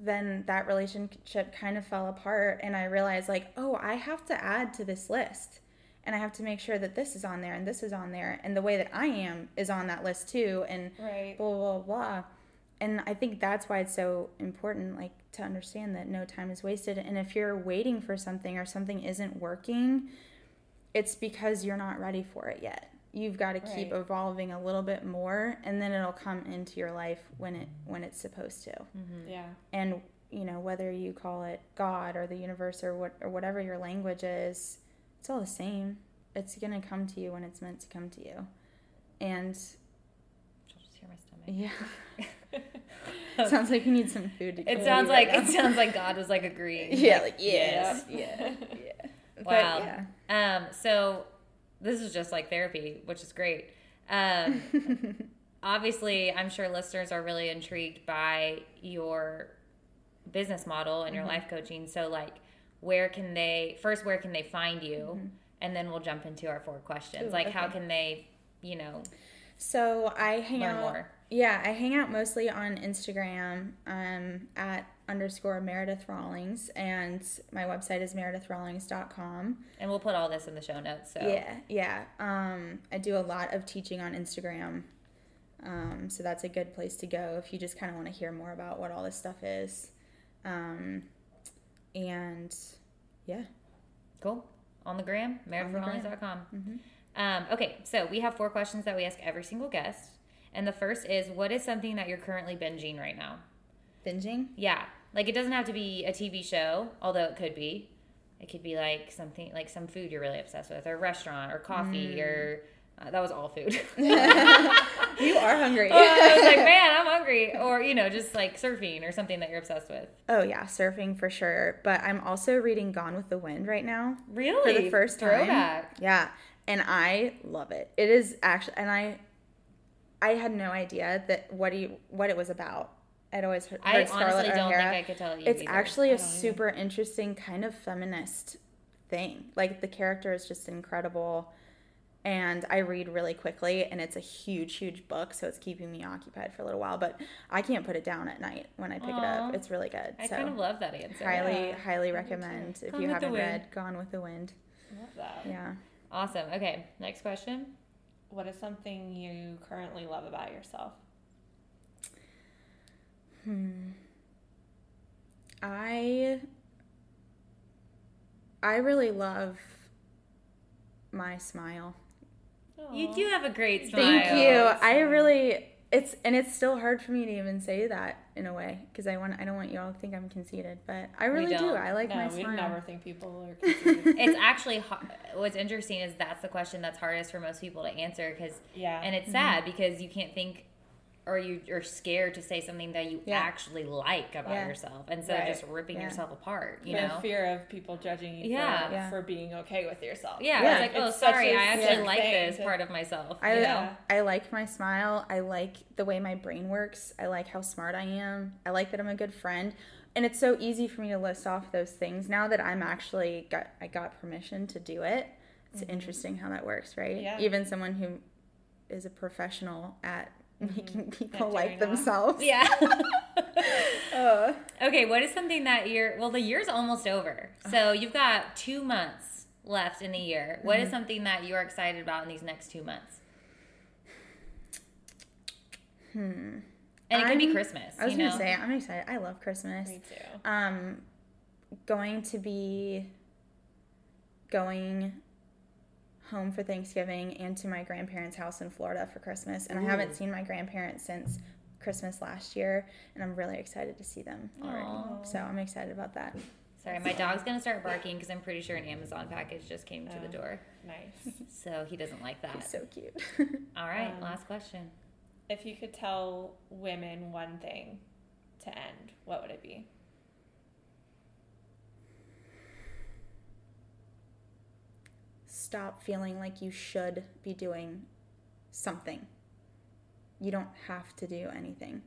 then that relationship kind of fell apart, and I realized, like, oh, I have to add to this list. And I have to make sure that this is on there and this is on there, and the way that I am is on that list too, and Right. blah blah blah. And I think that's why it's so important, like to understand that no time is wasted. And if you're waiting for something or something isn't working, it's because you're not ready for it yet. You've got to keep Right. evolving a little bit more, and then it'll come into your life when it when it's supposed to. Mm-hmm. Yeah. And you know whether you call it God or the universe or what or whatever your language is, it's all the same. It's gonna come to you when it's meant to come to you, and I'll just hear my stomach. yeah. Sounds like you need some food to It sounds eat like right it sounds like God was like agreeing. yeah, Like, like yes, yeah, yeah. But, Wow. yeah. Um, so this is just like therapy, which is great. Um, obviously, I'm sure listeners are really intrigued by your business model and your Mm-hmm. life coaching. So, like, where can they first? Where can they find you? And then we'll jump into our four questions. Mm-hmm. Ooh, like, how can they, you know, So I hang out. more. Yeah, I hang out mostly on Instagram um, at underscore Meredith Rawlings, and my website is meredithrawlings.com. And we'll put all this in the show notes. So Yeah, yeah. Um, I do a lot of teaching on Instagram. Um, so that's a good place to go if you just kind of want to hear more about what all this stuff is. Um, and yeah. Cool. On the gram, On the gram. meredithrawlings.com. Um, okay, so we have four questions that we ask every single guest. And the first is what is something that you're currently binging right now? Binging? Yeah. Like it doesn't have to be a TV show, although it could be. It could be like something like some food you're really obsessed with, or a restaurant, or coffee, Mm. or uh, that was all food. You are hungry. I was like, man, I'm hungry, or you know, just like surfing or something that you're obsessed with. oh, yeah, surfing for sure. But I'm also reading Gone with the Wind right now. Really, for the first time. Throwback. Yeah, and I love it. It is actually, and I, I had no idea that what he what it was about. I'd always heard, I heard Scarlett honestly don't O'Hara. think I could tell you. it's either. actually a super interesting kind of feminist thing. Like the character is just incredible. And I read really quickly, and it's a huge, huge book, so it's keeping me occupied for a little while. But I can't put it down at night when I pick it up. It's really good. I so kind of love that answer. highly, Yeah, highly recommend if Gone you haven't read Gone with the Wind. Love that. Yeah. Awesome. Okay, next question. What is something you currently love about yourself? Hmm. I I really love my smile. You do have a great smile. Thank you. I really it's and it's still hard for me to even say that in a way because I want I don't want you all to think I'm conceited, but I really do. don't. I like no, my we smile. never think people are conceited. It's actually what's interesting is that's the question that's hardest for most people to answer because yeah. and it's sad because you can't think or you are scared to say something that you Yeah. actually like about Yeah. yourself instead Right. of just ripping Yeah. yourself apart. You the know. fear of people judging you Yeah. for, Yeah. for being okay with yourself. Yeah, Yeah. it's like, oh, It's such sorry, I actually like this to- part of myself. I Yeah. know? I like my smile. I like the way my brain works. I like how smart I am. I like that I'm a good friend. And it's so easy for me to list off those things now that I'm actually got I got permission to do it. It's mm-hmm. interesting how that works, right? Yeah. Even someone who is a professional at making people At like themselves. Yeah. Uh, okay, what is something that you're well the year's almost over. So you've got 2 months left in the year. What Mm-hmm. is something that you're excited about in these next 2 months? Hmm. And it can be I'm- Christmas, I was gonna say I'm excited. I love Christmas. Me too. um going to be going home for Thanksgiving and to my grandparents' house in Florida for Christmas. And I haven't seen my grandparents since Christmas last year, and I'm really excited to see them already. Aw. So I'm excited about that. Sorry, my dog's going to start barking because I'm pretty sure an Amazon package just came to the Oh. door. Nice. So he doesn't like that. He's so cute. All right, Um, last question. if you could tell women one thing to end, what would it be? Stop feeling like you should be doing something. You don't have to do anything.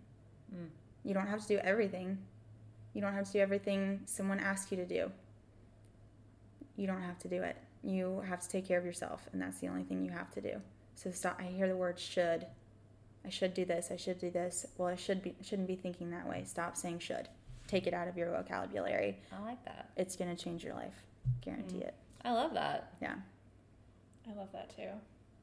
Mm. You don't have to do everything. You don't have to do everything someone asks you to do. You don't have to do it. You have to take care of yourself, and that's the only thing you have to do. So stop. I hear the word should. I should do this. I should do this. Well, I should be shouldn't be thinking that way. Stop saying should. Take it out of your vocabulary. I like that. It's gonna change your life. Guarantee it. I love that. Yeah. I love that too.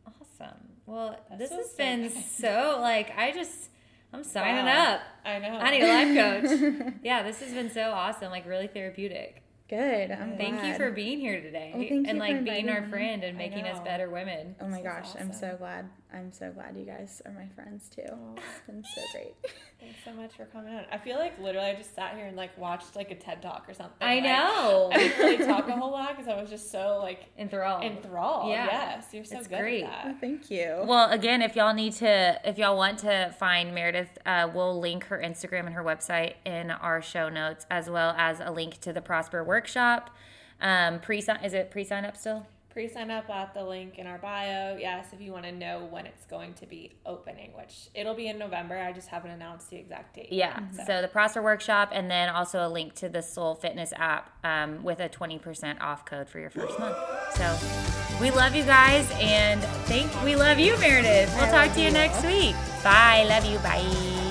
Awesome. Well, That's this so has sick. been so like I just I'm signing Wow. up. I know. I need a life coach. yeah, this has been so awesome, like really therapeutic. Good. I'm Thank you for being here today Oh, thank and you like for being our friend and making us better women. Oh my This is gosh, I'm so glad. I'm so glad you guys are my friends too. Oh, It's been so great. thanks so much for coming on. I feel like literally I just sat here and like watched like a TED talk or something. I Like, know. I didn't really talk a whole lot because I was just so like Enthralled. enthralled. Yeah. Yes, you're so It's good great. at that. thank you. Well, again, if y'all need to, if y'all want to find Meredith, uh, we'll link her Instagram and her website in our show notes, as well as a link to the Prosper Workshop. Um, pre sign is it pre sign up still? Pre-sign up at the link in our bio. Yes, if you want to know when it's going to be opening, which it'll be in November. I just haven't announced the exact date. Yeah. So- So the Prosper Workshop, and then also a link to the Soul Fitness app um, with a twenty percent off code for your first month. So we love you guys, and thank we love you, Meredith. We'll I talk to you you. next week. Bye. Love you. Bye.